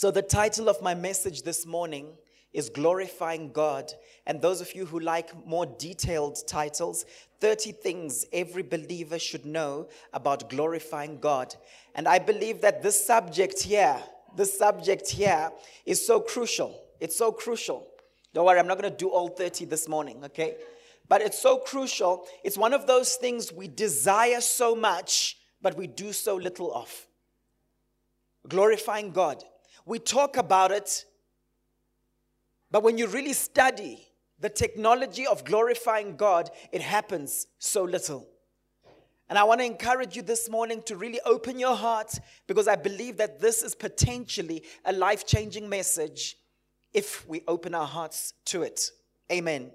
So, the title of my message this morning is Glorifying God. And those of you who like more detailed titles, 30 things every believer should know about glorifying God. And I believe that this subject here, this subject here is so crucial. It's so crucial. Don't worry, I'm not going to do all 30 this morning, okay? But it's so crucial. It's one of those things we desire so much, but we do so little of. Glorifying God. We talk about it, but when you really study the technology of glorifying God, it happens so little. And I want to encourage you this morning to really open your heart because I believe that this is potentially a life changing message if we open our hearts to it. Amen.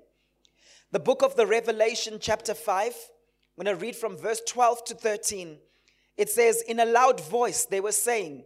The book of the Revelation, chapter 5, I'm going to read from verse 12 to 13. It says, In a loud voice, they were saying,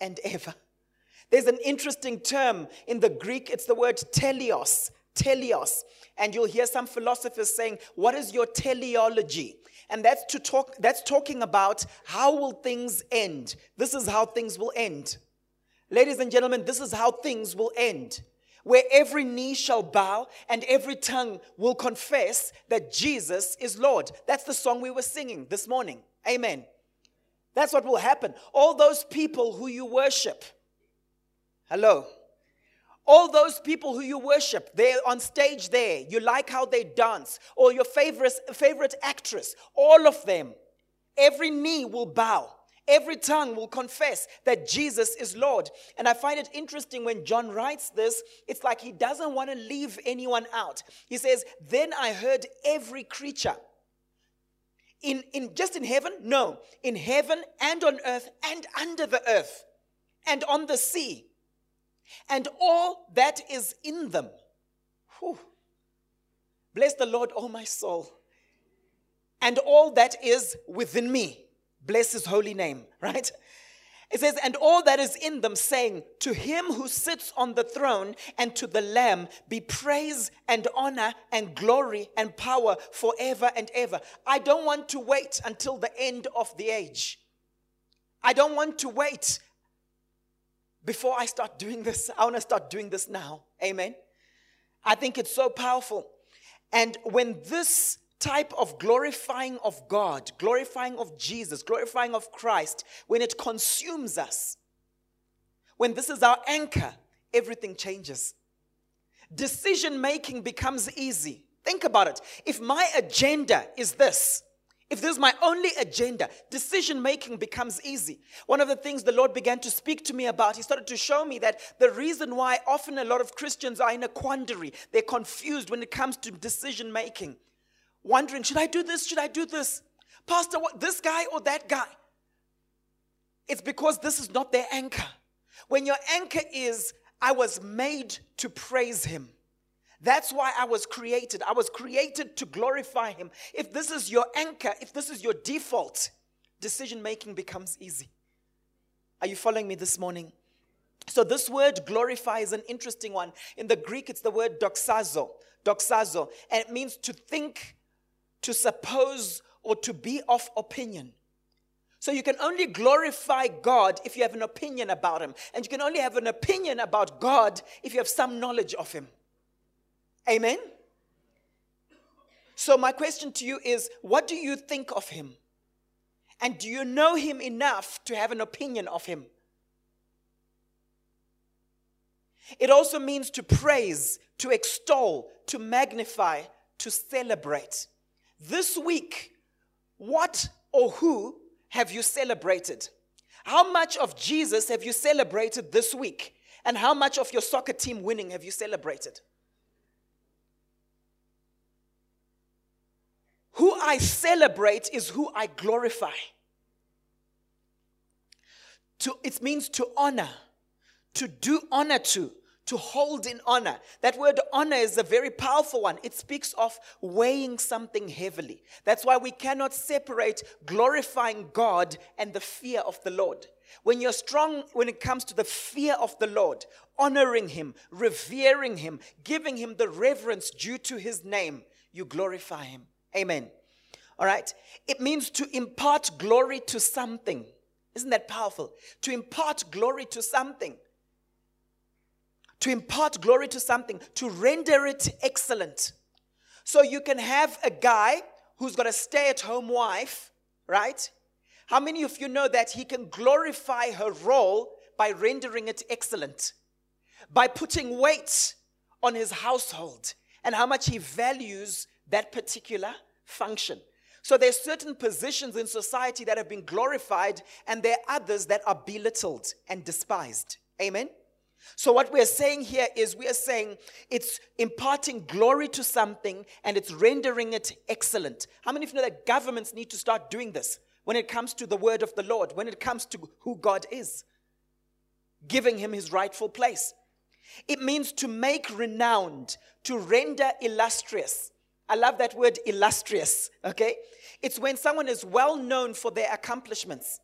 and ever. There's an interesting term in the Greek, it's the word teleos. Teleos. And you'll hear some philosophers saying, What is your teleology? And that's to talk that's talking about how will things end? This is how things will end. Ladies and gentlemen, this is how things will end. Where every knee shall bow and every tongue will confess that Jesus is Lord. That's the song we were singing this morning. Amen. That's what will happen. All those people who you worship. Hello. All those people who you worship, they're on stage there. You like how they dance, or your favorite, favorite actress, all of them. Every knee will bow. Every tongue will confess that Jesus is Lord. And I find it interesting when John writes this, it's like he doesn't want to leave anyone out. He says, Then I heard every creature. In, in just in heaven? No. In heaven and on earth and under the earth and on the sea and all that is in them. Whew. Bless the Lord, O my soul, and all that is within me. Bless his holy name, right? It says, and all that is in them, saying, To him who sits on the throne and to the Lamb be praise and honor and glory and power forever and ever. I don't want to wait until the end of the age. I don't want to wait before I start doing this. I want to start doing this now. Amen. I think it's so powerful. And when this type of glorifying of God, glorifying of Jesus, glorifying of Christ, when it consumes us, when this is our anchor, everything changes. Decision making becomes easy. Think about it. If my agenda is this, if this is my only agenda, decision making becomes easy. One of the things the Lord began to speak to me about, He started to show me that the reason why often a lot of Christians are in a quandary, they're confused when it comes to decision making, wondering, should I do this? Should I do this? Pastor, what, this guy or that guy? It's because this is not their anchor. When your anchor is, I was made to praise Him. That's why I was created. I was created to glorify Him. If this is your anchor, if this is your default, decision making becomes easy. Are you following me this morning? So, this word glorify is an interesting one. In the Greek, it's the word doxazo. Doxazo. And it means to think, to suppose, or to be of opinion. So you can only glorify God if you have an opinion about Him. And you can only have an opinion about God if you have some knowledge of Him. Amen? So, my question to you is what do you think of him? And do you know him enough to have an opinion of him? It also means to praise, to extol, to magnify, to celebrate. This week, what or who have you celebrated? How much of Jesus have you celebrated this week? And how much of your soccer team winning have you celebrated? Who I celebrate is who I glorify. To, it means to honor, to do honor to, to hold in honor. That word honor is a very powerful one. It speaks of weighing something heavily. That's why we cannot separate glorifying God and the fear of the Lord. When you're strong when it comes to the fear of the Lord, honoring Him, revering Him, giving Him the reverence due to His name, you glorify Him. Amen. All right? It means to impart glory to something. Isn't that powerful? To impart glory to something. To impart glory to something, to render it excellent. So you can have a guy who's got a stay at home wife, right? How many of you know that he can glorify her role by rendering it excellent? By putting weight on his household and how much he values that particular function. So there's certain positions in society that have been glorified, and there are others that are belittled and despised. Amen. So, what we're saying here is we are saying it's imparting glory to something and it's rendering it excellent. How many of you know that governments need to start doing this when it comes to the word of the Lord, when it comes to who God is? Giving him his rightful place. It means to make renowned, to render illustrious. I love that word illustrious, okay? It's when someone is well known for their accomplishments.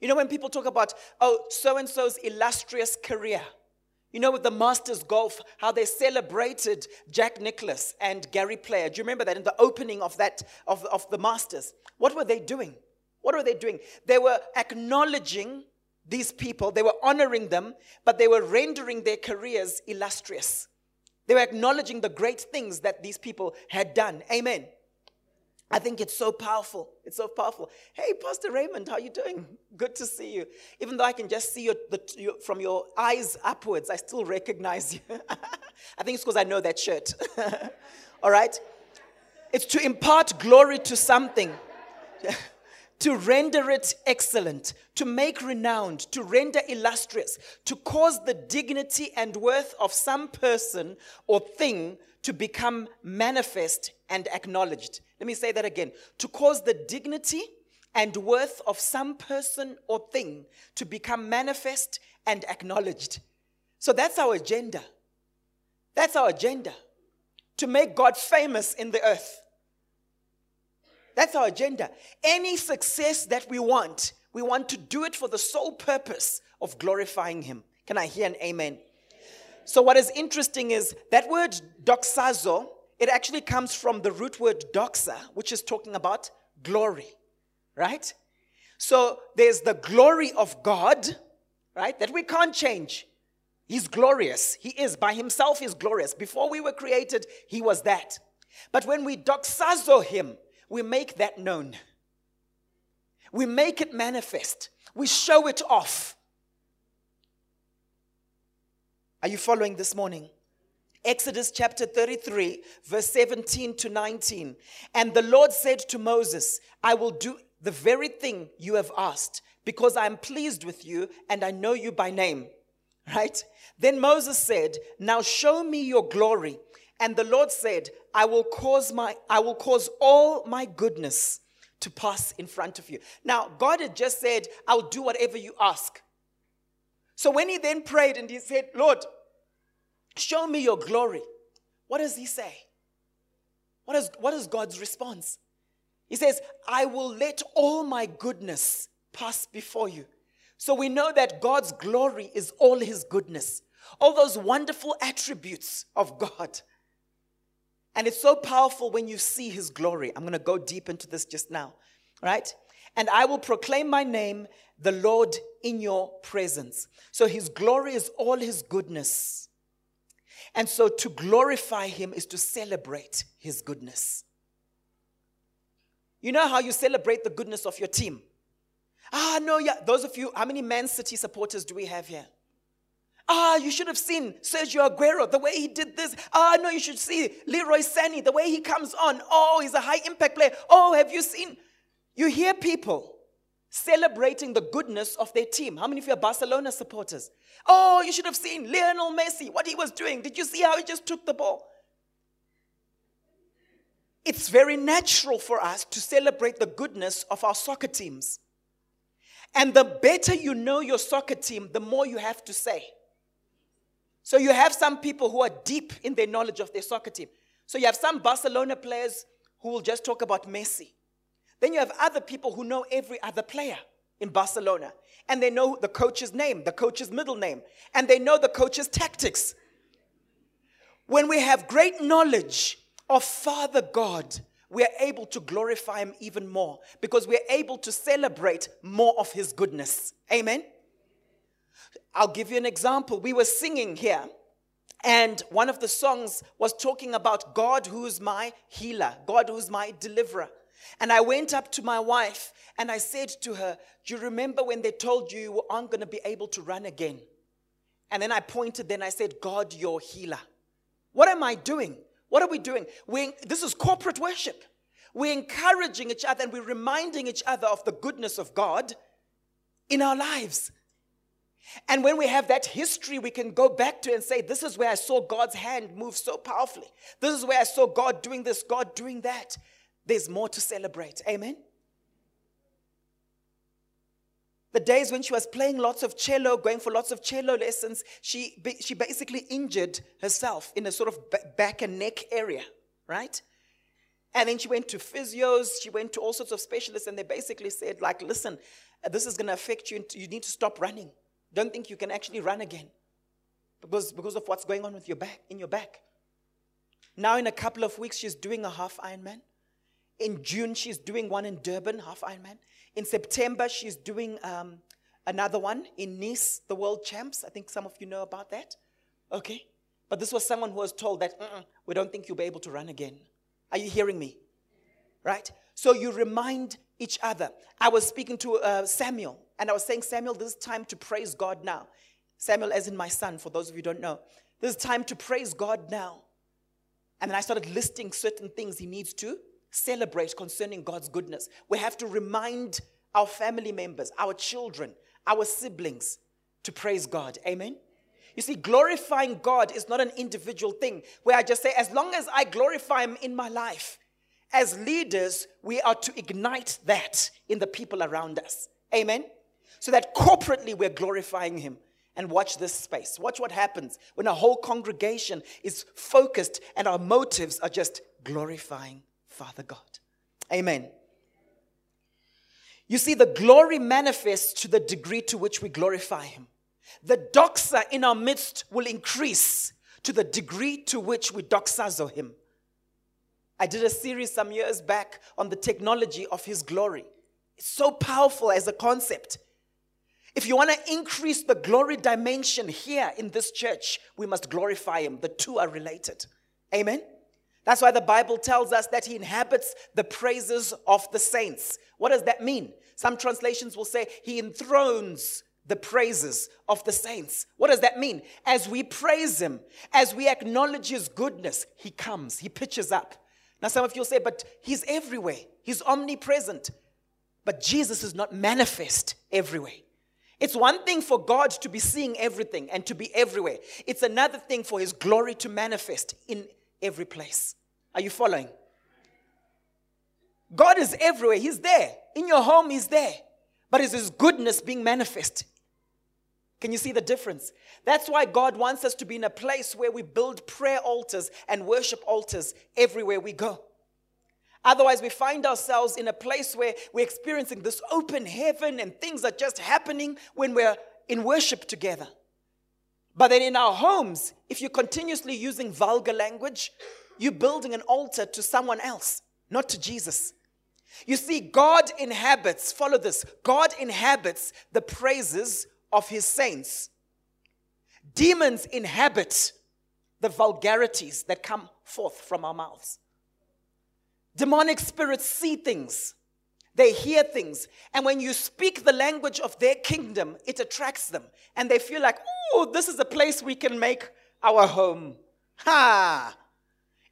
You know, when people talk about, oh, so and so's illustrious career. You know, with the Masters Golf, how they celebrated Jack Nicklaus and Gary Player. Do you remember that in the opening of that, of, of the Masters? What were they doing? What were they doing? They were acknowledging these people, they were honoring them, but they were rendering their careers illustrious. They were acknowledging the great things that these people had done. Amen. I think it's so powerful. It's so powerful. Hey, Pastor Raymond, how you doing? Mm-hmm. Good to see you. Even though I can just see you from your eyes upwards, I still recognize you. I think it's because I know that shirt. All right? It's to impart glory to something. to render it excellent, to make renowned, to render illustrious, to cause the dignity and worth of some person or thing to become manifest and acknowledged. Let me say that again. To cause the dignity and worth of some person or thing to become manifest and acknowledged. So that's our agenda. That's our agenda. To make God famous in the earth. That's our agenda. Any success that we want, we want to do it for the sole purpose of glorifying Him. Can I hear an amen? So, what is interesting is that word doxazo, it actually comes from the root word doxa, which is talking about glory, right? So, there's the glory of God, right, that we can't change. He's glorious. He is. By himself, he's glorious. Before we were created, he was that. But when we doxazo him, we make that known. We make it manifest. We show it off. Are you following this morning? Exodus chapter 33, verse 17 to 19. And the Lord said to Moses, I will do the very thing you have asked, because I am pleased with you and I know you by name. Right? Then Moses said, Now show me your glory. And the Lord said, I will cause my I will cause all my goodness to pass in front of you. Now, God had just said, I'll do whatever you ask. So when he then prayed and he said, Lord, show me your glory, what does he say? What is, what is God's response? He says, I will let all my goodness pass before you. So we know that God's glory is all his goodness, all those wonderful attributes of God. And it's so powerful when you see his glory. I'm going to go deep into this just now, right? And I will proclaim my name, the Lord, in your presence. So his glory is all his goodness. And so to glorify him is to celebrate his goodness. You know how you celebrate the goodness of your team? Ah, no, yeah. Those of you, how many Man City supporters do we have here? Ah, you should have seen Sergio Aguero, the way he did this. Ah, no, you should see Leroy Sané, the way he comes on. Oh, he's a high impact player. Oh, have you seen? You hear people celebrating the goodness of their team. How many of you are Barcelona supporters? Oh, you should have seen Lionel Messi, what he was doing. Did you see how he just took the ball? It's very natural for us to celebrate the goodness of our soccer teams. And the better you know your soccer team, the more you have to say. So you have some people who are deep in their knowledge of their soccer team. So you have some Barcelona players who will just talk about Messi. Then you have other people who know every other player in Barcelona. And they know the coach's name, the coach's middle name, and they know the coach's tactics. When we have great knowledge of Father God, we are able to glorify Him even more because we are able to celebrate more of His goodness. Amen. I'll give you an example. We were singing here, and one of the songs was talking about God who's my healer, God who's my deliverer. And I went up to my wife and I said to her, Do you remember when they told you you aren't going to be able to run again? And then I pointed, then I said, God, your healer. What am I doing? What are we doing? we this is corporate worship. We're encouraging each other and we're reminding each other of the goodness of God in our lives. And when we have that history, we can go back to and say, This is where I saw God's hand move so powerfully. This is where I saw God doing this, God doing that. There's more to celebrate. Amen. The days when she was playing lots of cello, going for lots of cello lessons, she, she basically injured herself in a sort of back and neck area, right? And then she went to physios, she went to all sorts of specialists, and they basically said, like, listen, this is going to affect you, you need to stop running. Don't think you can actually run again because, because of what's going on with your back, in your back. Now, in a couple of weeks, she's doing a half Ironman. In June, she's doing one in Durban, half Ironman. In September, she's doing um, another one in Nice, the World Champs. I think some of you know about that. Okay. But this was someone who was told that, we don't think you'll be able to run again. Are you hearing me? Right? So you remind each other. I was speaking to uh, Samuel, and I was saying, Samuel, this is time to praise God now. Samuel, as in my son, for those of you who don't know. This is time to praise God now. And then I started listing certain things he needs to celebrate concerning God's goodness. We have to remind our family members, our children, our siblings to praise God. Amen. You see, glorifying God is not an individual thing where I just say, as long as I glorify Him in my life, as leaders, we are to ignite that in the people around us. Amen. So that corporately we're glorifying Him. And watch this space. Watch what happens when a whole congregation is focused and our motives are just glorifying Father God. Amen. You see, the glory manifests to the degree to which we glorify Him. The doxa in our midst will increase to the degree to which we doxazo Him. I did a series some years back on the technology of His glory. It's so powerful as a concept. If you want to increase the glory dimension here in this church, we must glorify Him. The two are related. Amen. That's why the Bible tells us that he inhabits the praises of the saints. What does that mean? Some translations will say he enthrones the praises of the saints. What does that mean? As we praise him, as we acknowledge his goodness, he comes, he pitches up. Now, some of you will say, but he's everywhere, he's omnipresent. But Jesus is not manifest everywhere. It's one thing for God to be seeing everything and to be everywhere, it's another thing for his glory to manifest in every place. Are you following? God is everywhere. He's there. In your home, He's there. But is His goodness being manifest? Can you see the difference? That's why God wants us to be in a place where we build prayer altars and worship altars everywhere we go. Otherwise, we find ourselves in a place where we're experiencing this open heaven and things are just happening when we're in worship together. But then in our homes, if you're continuously using vulgar language, you're building an altar to someone else, not to Jesus. You see, God inhabits, follow this, God inhabits the praises of his saints. Demons inhabit the vulgarities that come forth from our mouths. Demonic spirits see things, they hear things, and when you speak the language of their kingdom, it attracts them, and they feel like, oh, this is a place we can make our home. Ha!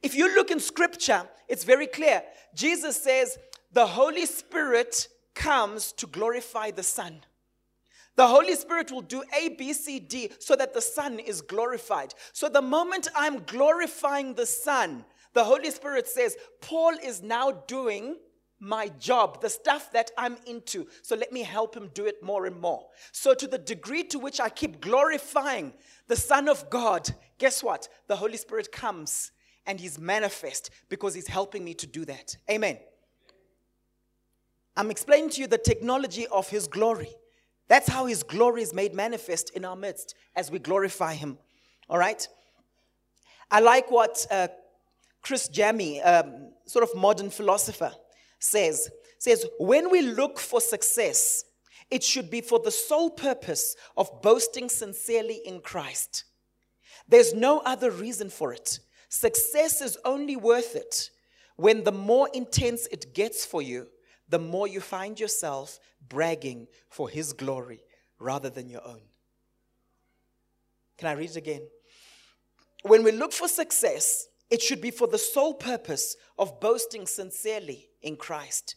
If you look in scripture, it's very clear. Jesus says, the Holy Spirit comes to glorify the Son. The Holy Spirit will do A, B, C, D so that the Son is glorified. So the moment I'm glorifying the Son, the Holy Spirit says, Paul is now doing my job, the stuff that I'm into. So let me help him do it more and more. So, to the degree to which I keep glorifying the Son of God, guess what? The Holy Spirit comes and he's manifest because he's helping me to do that. Amen. I'm explaining to you the technology of his glory. That's how his glory is made manifest in our midst as we glorify him. All right? I like what uh, Criss Jami, um, sort of modern philosopher, says. Says, when we look for success, it should be for the sole purpose of boasting sincerely in Christ. There's no other reason for it. Success is only worth it when the more intense it gets for you, the more you find yourself bragging for His glory rather than your own. Can I read it again? When we look for success, it should be for the sole purpose of boasting sincerely in Christ.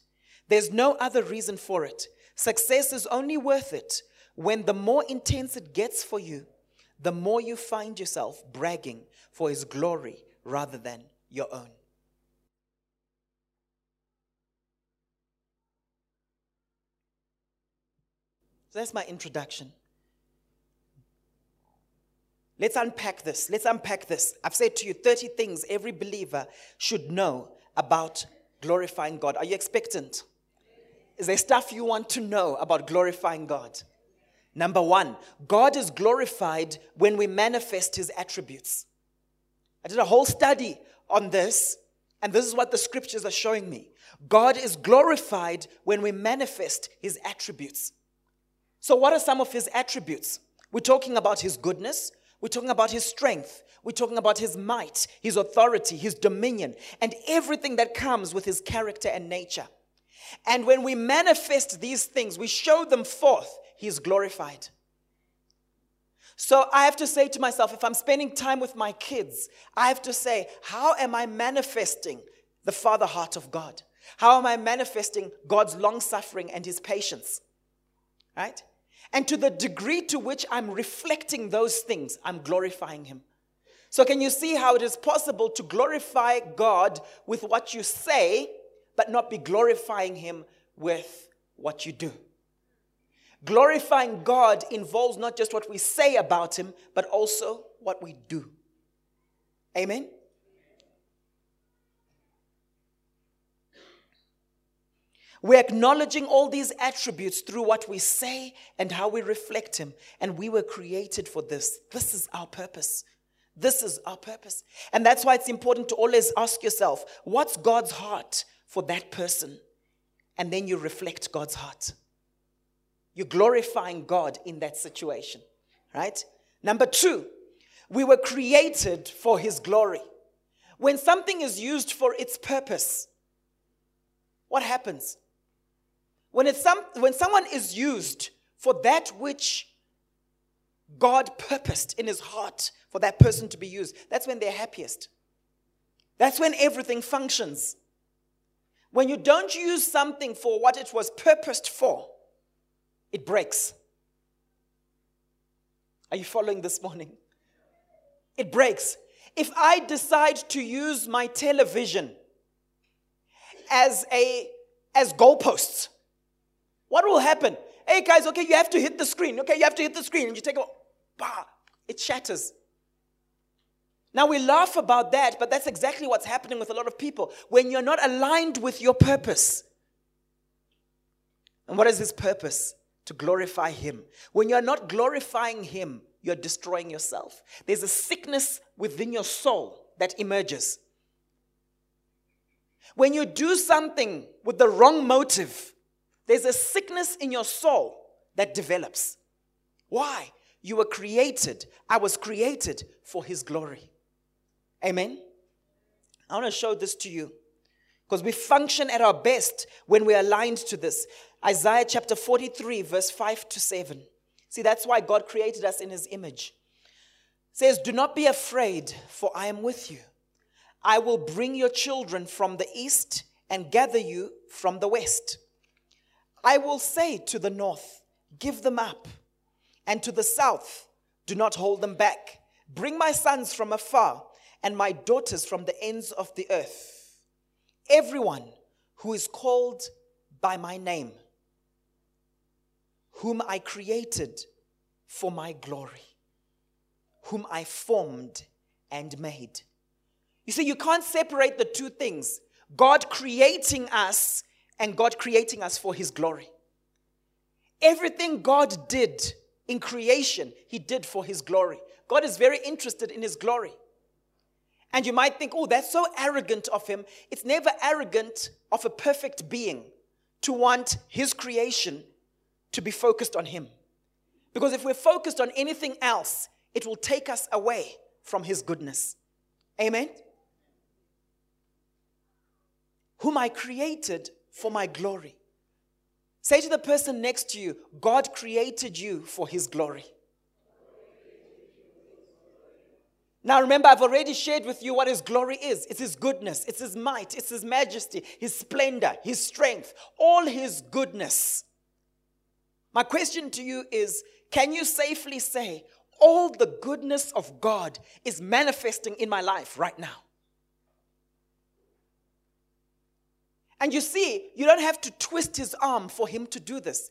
There's no other reason for it. Success is only worth it when the more intense it gets for you, the more you find yourself bragging for His glory rather than your own. So that's my introduction. Let's unpack this. Let's unpack this. I've said to you 30 things every believer should know about glorifying God. Are you expectant? Is there stuff you want to know about glorifying God? Number one, God is glorified when we manifest his attributes. I did a whole study on this, and this is what the scriptures are showing me. God is glorified when we manifest his attributes. So, what are some of his attributes? We're talking about his goodness, we're talking about his strength. We're talking about his might, his authority, his dominion, and everything that comes with his character and nature. And when we manifest these things, we show them forth, he is glorified. So I have to say to myself, if I'm spending time with my kids, I have to say, how am I manifesting the Father heart of God? How am I manifesting God's long suffering and his patience? Right? And to the degree to which I'm reflecting those things, I'm glorifying Him. So, can you see how it is possible to glorify God with what you say, but not be glorifying Him with what you do? Glorifying God involves not just what we say about Him, but also what we do. Amen? We're acknowledging all these attributes through what we say and how we reflect Him. And we were created for this. This is our purpose. This is our purpose. And that's why it's important to always ask yourself what's God's heart for that person? And then you reflect God's heart. You're glorifying God in that situation, right? Number two, we were created for His glory. When something is used for its purpose, what happens? When, it's some, when someone is used for that which God purposed in his heart for that person to be used, that's when they're happiest. That's when everything functions. When you don't use something for what it was purposed for, it breaks. Are you following this morning? It breaks. If I decide to use my television as a as goalposts, what will happen? Hey guys, okay, you have to hit the screen. Okay, you have to hit the screen. And you take a bah, it shatters. Now we laugh about that, but that's exactly what's happening with a lot of people. When you're not aligned with your purpose. And what is his purpose? To glorify him. When you're not glorifying him, you're destroying yourself. There's a sickness within your soul that emerges. When you do something with the wrong motive, there's a sickness in your soul that develops. Why? You were created. I was created for His glory. Amen. I want to show this to you because we function at our best when we're aligned to this. Isaiah chapter 43, verse 5 to 7. See, that's why God created us in His image. It says, Do not be afraid, for I am with you. I will bring your children from the east and gather you from the west. I will say to the north, Give them up, and to the south, Do not hold them back. Bring my sons from afar and my daughters from the ends of the earth. Everyone who is called by my name, whom I created for my glory, whom I formed and made. You see, you can't separate the two things God creating us and God creating us for His glory. Everything God did in creation, He did for His glory. God is very interested in His glory. And you might think, oh, that's so arrogant of Him. It's never arrogant of a perfect being to want His creation to be focused on Him. Because if we're focused on anything else, it will take us away from His goodness. Amen? Whom I created for my glory. Say to the person next to you, God created you for His glory. Now, remember, I've already shared with you what His glory is it's His goodness, it's His might, it's His majesty, His splendor, His strength, all His goodness. My question to you is can you safely say, all the goodness of God is manifesting in my life right now? And you see, you don't have to twist his arm for him to do this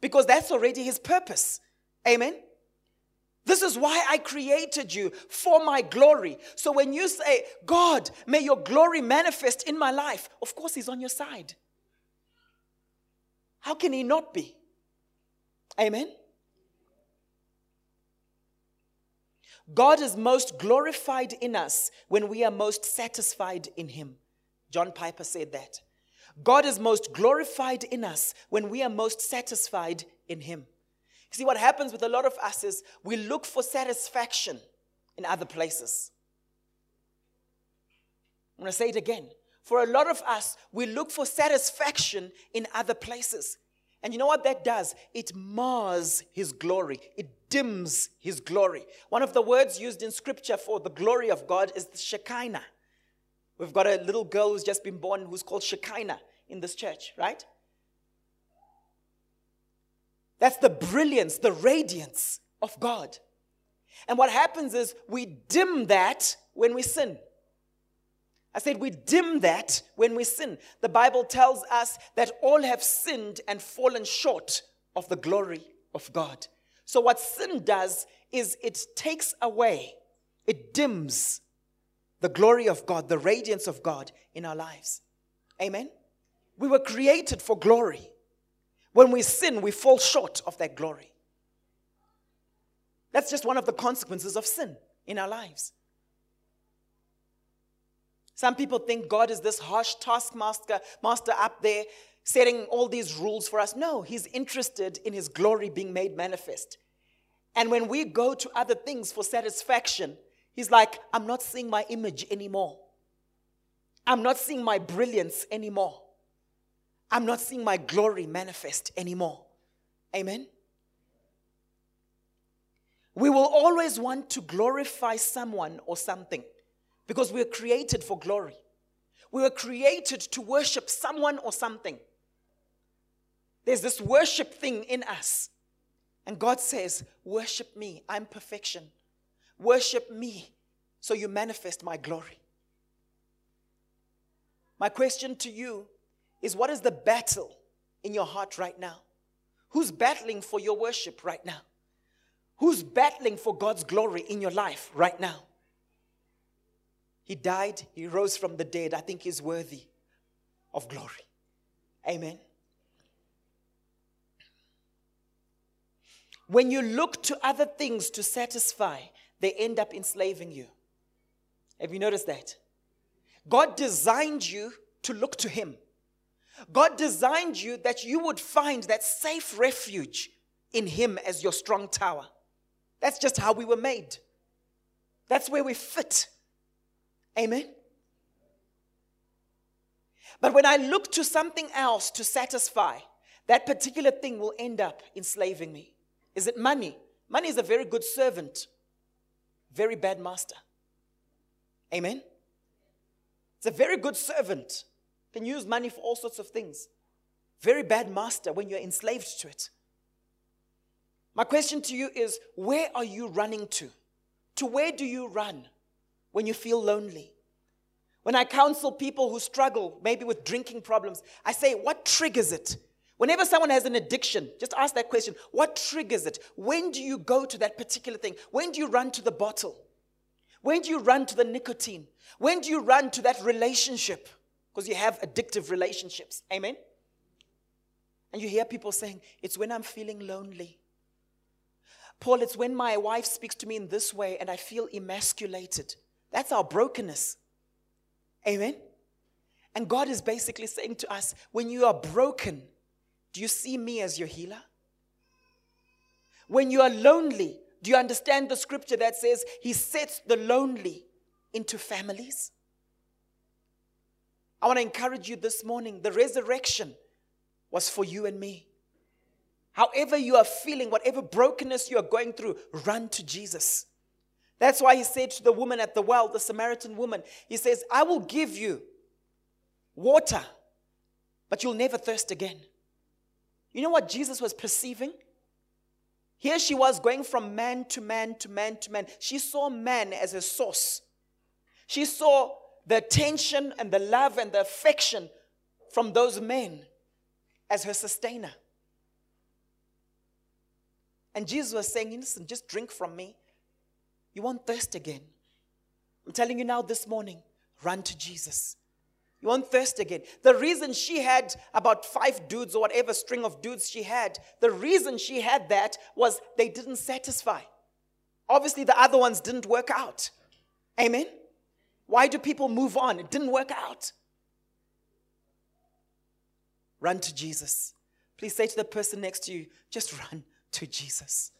because that's already his purpose. Amen? This is why I created you for my glory. So when you say, God, may your glory manifest in my life, of course, he's on your side. How can he not be? Amen? God is most glorified in us when we are most satisfied in him. John Piper said that. God is most glorified in us when we are most satisfied in Him. You see, what happens with a lot of us is we look for satisfaction in other places. I'm going to say it again. For a lot of us, we look for satisfaction in other places. And you know what that does? It mars his glory, it dims his glory. One of the words used in scripture for the glory of God is the Shekinah. We've got a little girl who's just been born who's called Shekinah in this church, right? That's the brilliance, the radiance of God. And what happens is we dim that when we sin. I said we dim that when we sin. The Bible tells us that all have sinned and fallen short of the glory of God. So, what sin does is it takes away, it dims the glory of God, the radiance of God in our lives. Amen? We were created for glory. When we sin, we fall short of that glory. That's just one of the consequences of sin in our lives. Some people think God is this harsh taskmaster master up there setting all these rules for us. No, He's interested in His glory being made manifest. And when we go to other things for satisfaction, He's like, I'm not seeing my image anymore. I'm not seeing my brilliance anymore. I'm not seeing my glory manifest anymore. Amen. We will always want to glorify someone or something because we are created for glory. We were created to worship someone or something. There's this worship thing in us. And God says, Worship me. I'm perfection. Worship me so you manifest my glory. My question to you is what is the battle in your heart right now? Who's battling for your worship right now? Who's battling for God's glory in your life right now? He died, he rose from the dead. I think he's worthy of glory. Amen. When you look to other things to satisfy, they end up enslaving you. Have you noticed that? God designed you to look to Him. God designed you that you would find that safe refuge in Him as your strong tower. That's just how we were made. That's where we fit. Amen. But when I look to something else to satisfy, that particular thing will end up enslaving me. Is it money? Money is a very good servant, very bad master. Amen. It's a very good servant, can use money for all sorts of things. Very bad master when you're enslaved to it. My question to you is where are you running to? To where do you run when you feel lonely? When I counsel people who struggle, maybe with drinking problems, I say, What triggers it? Whenever someone has an addiction, just ask that question What triggers it? When do you go to that particular thing? When do you run to the bottle? When do you run to the nicotine? When do you run to that relationship? Because you have addictive relationships. Amen? And you hear people saying, It's when I'm feeling lonely. Paul, it's when my wife speaks to me in this way and I feel emasculated. That's our brokenness. Amen? And God is basically saying to us, when you are broken, do you see me as your healer? When you are lonely, do you understand the scripture that says he sets the lonely into families? I want to encourage you this morning. The resurrection was for you and me. However, you are feeling, whatever brokenness you are going through, run to Jesus. That's why he said to the woman at the well, the Samaritan woman, he says, I will give you water, but you'll never thirst again. You know what Jesus was perceiving? Here she was going from man to man to man to man. She saw man as a source. She saw the attention and the love and the affection from those men as her sustainer. And Jesus was saying, Listen, just drink from me. You won't thirst again. I'm telling you now this morning, run to Jesus. You won't thirst again. The reason she had about five dudes or whatever string of dudes she had, the reason she had that was they didn't satisfy. Obviously, the other ones didn't work out. Amen? Why do people move on? It didn't work out. Run to Jesus. Please say to the person next to you, just run to Jesus.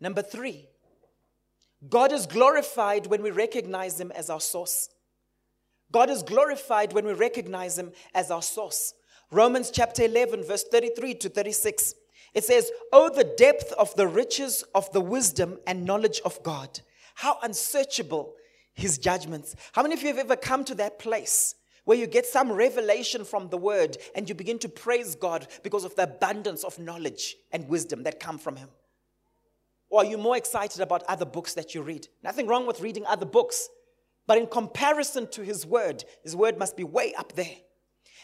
Number three, God is glorified when we recognize Him as our source. God is glorified when we recognize Him as our source. Romans chapter 11, verse 33 to 36. It says, Oh, the depth of the riches of the wisdom and knowledge of God. How unsearchable his judgments. How many of you have ever come to that place where you get some revelation from the word and you begin to praise God because of the abundance of knowledge and wisdom that come from him? Or are you more excited about other books that you read? Nothing wrong with reading other books, but in comparison to his word, his word must be way up there.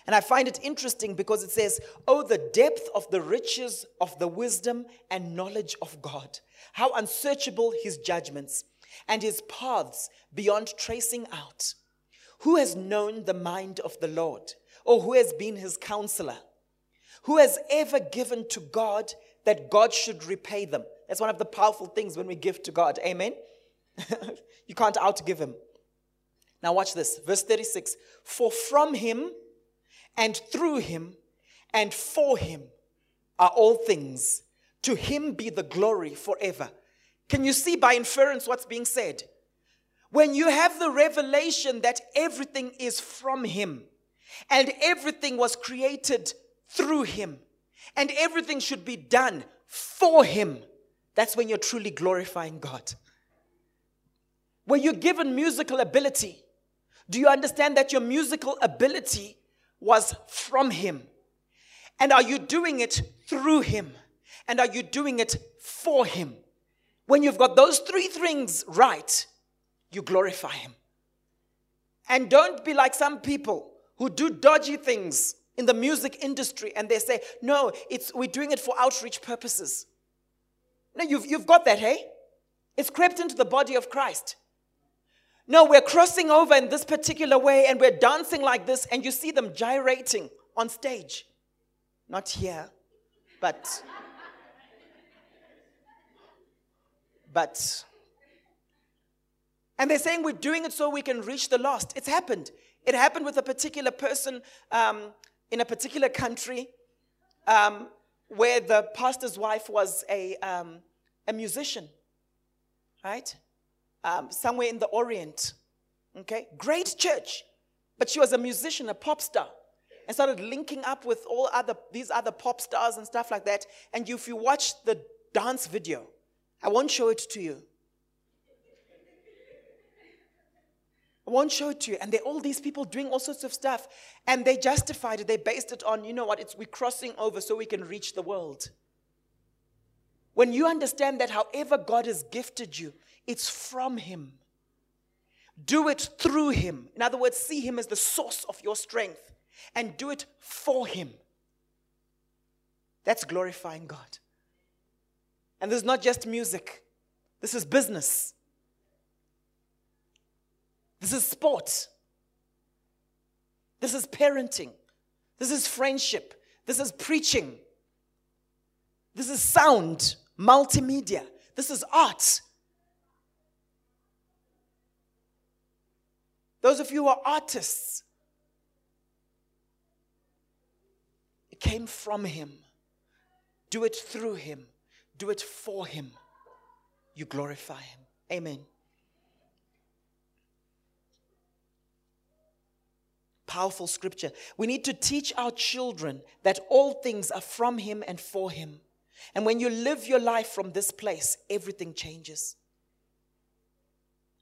And I find it interesting because it says, Oh, the depth of the riches of the wisdom and knowledge of God. How unsearchable his judgments and his paths beyond tracing out. Who has known the mind of the Lord? Or who has been his counselor? Who has ever given to God that God should repay them? That's one of the powerful things when we give to God. Amen? you can't outgive him. Now, watch this. Verse 36 For from him and through him and for him are all things. To him be the glory forever. Can you see by inference what's being said? When you have the revelation that everything is from him and everything was created through him and everything should be done for him, that's when you're truly glorifying God. When you're given musical ability, do you understand that your musical ability was from Him? And are you doing it through Him? And are you doing it for Him? When you've got those three things right, you glorify Him. And don't be like some people who do dodgy things in the music industry and they say, no, it's, we're doing it for outreach purposes. No, you've, you've got that, hey? It's crept into the body of Christ. No, we're crossing over in this particular way and we're dancing like this, and you see them gyrating on stage. Not here, but. But. And they're saying we're doing it so we can reach the lost. It's happened. It happened with a particular person um, in a particular country um, where the pastor's wife was a, um, a musician, right? Um, somewhere in the Orient. Okay? Great church. But she was a musician, a pop star. And started linking up with all other these other pop stars and stuff like that. And if you watch the dance video, I won't show it to you. I won't show it to you. And they all these people doing all sorts of stuff. And they justified it. They based it on, you know what, it's we're crossing over so we can reach the world. When you understand that however God has gifted you, it's from Him. Do it through Him. In other words, see Him as the source of your strength and do it for Him. That's glorifying God. And this is not just music, this is business, this is sport, this is parenting, this is friendship, this is preaching, this is sound, multimedia, this is art. Those of you who are artists, it came from Him. Do it through Him, do it for Him. You glorify Him. Amen. Powerful scripture. We need to teach our children that all things are from Him and for Him. And when you live your life from this place, everything changes.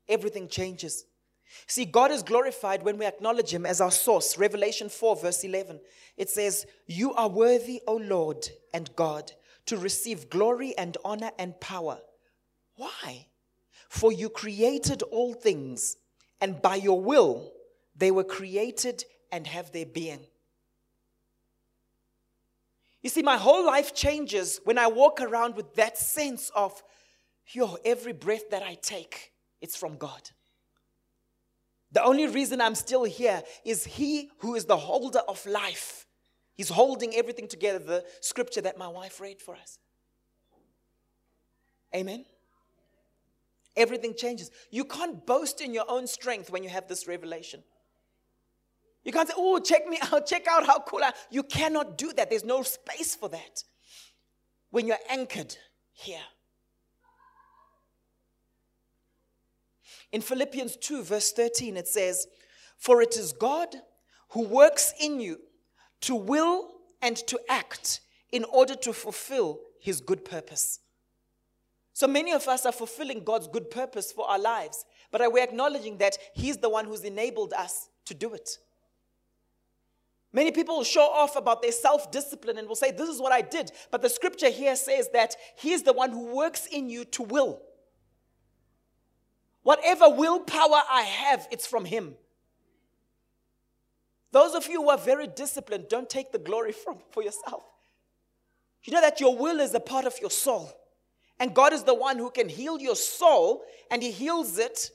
Everything changes. See, God is glorified when we acknowledge Him as our source. Revelation 4, verse 11. It says, You are worthy, O Lord and God, to receive glory and honor and power. Why? For you created all things, and by your will they were created and have their being. You see, my whole life changes when I walk around with that sense of, yo, every breath that I take, it's from God. The only reason I'm still here is He who is the holder of life. He's holding everything together, the scripture that my wife read for us. Amen. Everything changes. You can't boast in your own strength when you have this revelation. You can't say, oh, check me out, check out how cool I am. You cannot do that. There's no space for that when you're anchored here. In Philippians 2, verse 13, it says, For it is God who works in you to will and to act in order to fulfill his good purpose. So many of us are fulfilling God's good purpose for our lives, but we're acknowledging that He's the one who's enabled us to do it. Many people will show off about their self discipline and will say, This is what I did. But the scripture here says that He's the one who works in you to will. Whatever willpower I have, it's from Him. Those of you who are very disciplined, don't take the glory from, for yourself. You know that your will is a part of your soul. And God is the one who can heal your soul, and He heals it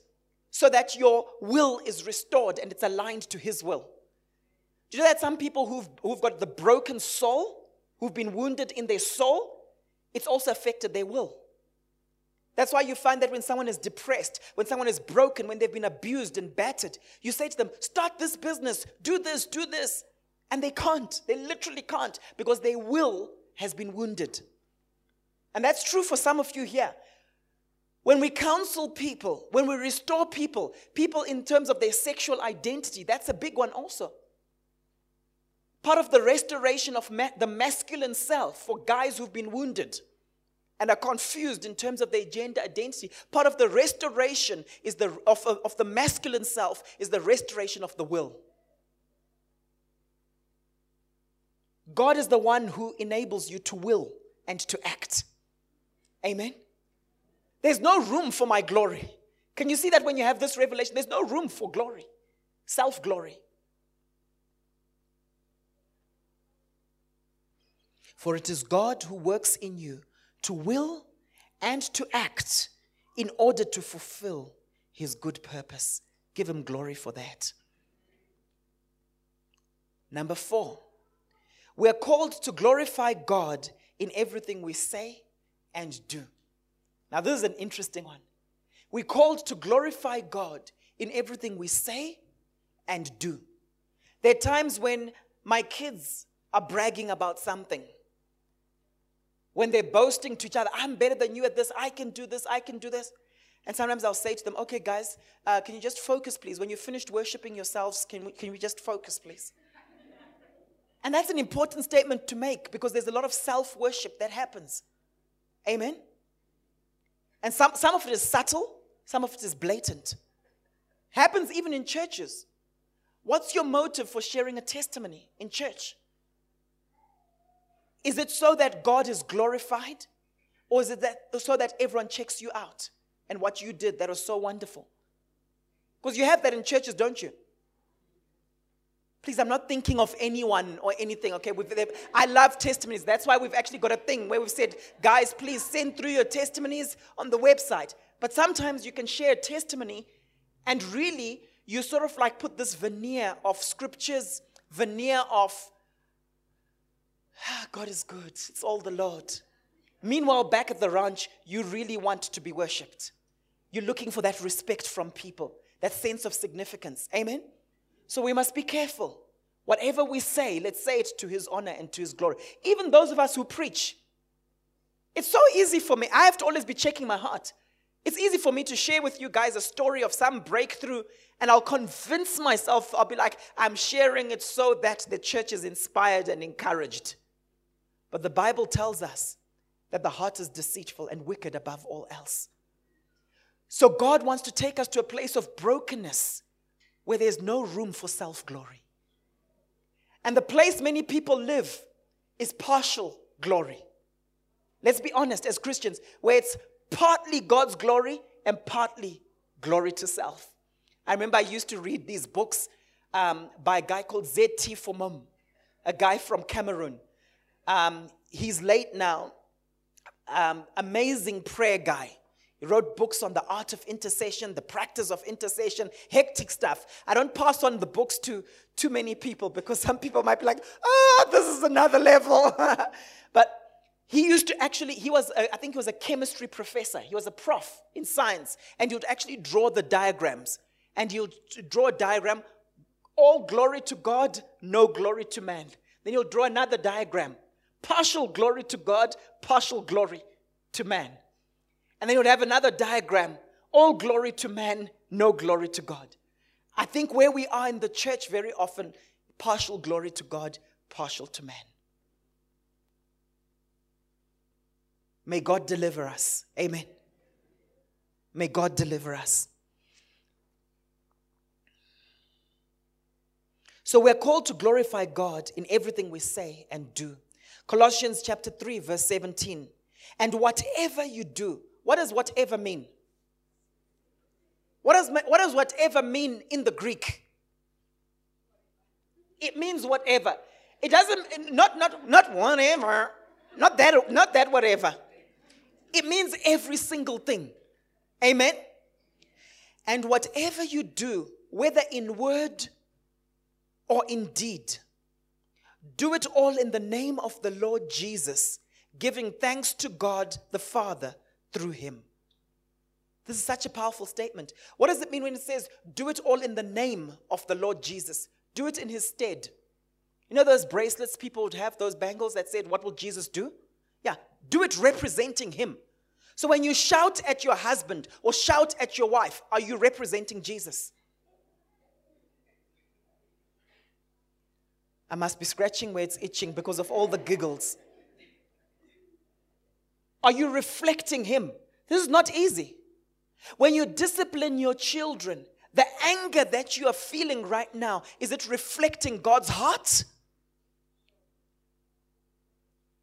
so that your will is restored and it's aligned to His will. Do you know that some people who've, who've got the broken soul, who've been wounded in their soul, it's also affected their will? That's why you find that when someone is depressed, when someone is broken, when they've been abused and battered, you say to them, Start this business, do this, do this. And they can't. They literally can't because their will has been wounded. And that's true for some of you here. When we counsel people, when we restore people, people in terms of their sexual identity, that's a big one also. Part of the restoration of ma- the masculine self for guys who've been wounded and are confused in terms of their gender identity. Part of the restoration is the, of, of the masculine self is the restoration of the will. God is the one who enables you to will and to act. Amen. There's no room for my glory. Can you see that when you have this revelation? There's no room for glory, self glory. For it is God who works in you to will and to act in order to fulfill his good purpose. Give him glory for that. Number four, we are called to glorify God in everything we say and do. Now, this is an interesting one. We're called to glorify God in everything we say and do. There are times when my kids are bragging about something when they're boasting to each other, I'm better than you at this, I can do this, I can do this. And sometimes I'll say to them, okay, guys, uh, can you just focus, please? When you're finished worshiping yourselves, can we, can we just focus, please? And that's an important statement to make because there's a lot of self worship that happens. Amen? And some, some of it is subtle, some of it is blatant. Happens even in churches. What's your motive for sharing a testimony in church? Is it so that God is glorified? Or is it that so that everyone checks you out and what you did that was so wonderful? Because you have that in churches, don't you? Please, I'm not thinking of anyone or anything, okay? I love testimonies. That's why we've actually got a thing where we've said, guys, please send through your testimonies on the website. But sometimes you can share a testimony and really you sort of like put this veneer of scriptures, veneer of, God is good, it's all the Lord. Meanwhile, back at the ranch, you really want to be worshipped. You're looking for that respect from people, that sense of significance. Amen? So we must be careful. Whatever we say, let's say it to his honor and to his glory. Even those of us who preach, it's so easy for me. I have to always be checking my heart. It's easy for me to share with you guys a story of some breakthrough, and I'll convince myself, I'll be like, I'm sharing it so that the church is inspired and encouraged. But the Bible tells us that the heart is deceitful and wicked above all else. So God wants to take us to a place of brokenness where there's no room for self glory. And the place many people live is partial glory. Let's be honest, as Christians, where it's partly God's glory and partly glory to self. I remember I used to read these books um, by a guy called Z.T. Fomum, a guy from Cameroon. Um, he's late now. Um, amazing prayer guy. He wrote books on the art of intercession, the practice of intercession, hectic stuff. I don't pass on the books to too many people because some people might be like, oh, this is another level. but he used to actually, he was, a, I think he was a chemistry professor. He was a prof in science. And he would actually draw the diagrams. And he would draw a diagram, all glory to God, no glory to man. Then he'll draw another diagram, partial glory to God, partial glory to man. And then you'd have another diagram all glory to man, no glory to God. I think where we are in the church very often, partial glory to God, partial to man. May God deliver us. Amen. May God deliver us. So we're called to glorify God in everything we say and do. Colossians chapter 3, verse 17. And whatever you do, what does whatever mean? What does, what does whatever mean in the Greek? It means whatever. It doesn't, not, not, not whatever, not that, not that whatever. It means every single thing. Amen? And whatever you do, whether in word or in deed, do it all in the name of the Lord Jesus, giving thanks to God the Father through him. This is such a powerful statement. What does it mean when it says, do it all in the name of the Lord Jesus? Do it in his stead. You know those bracelets people would have, those bangles that said, What will Jesus do? Yeah, do it representing him. So when you shout at your husband or shout at your wife, are you representing Jesus? I must be scratching where it's itching because of all the giggles. Are you reflecting Him? This is not easy. When you discipline your children, the anger that you are feeling right now, is it reflecting God's heart?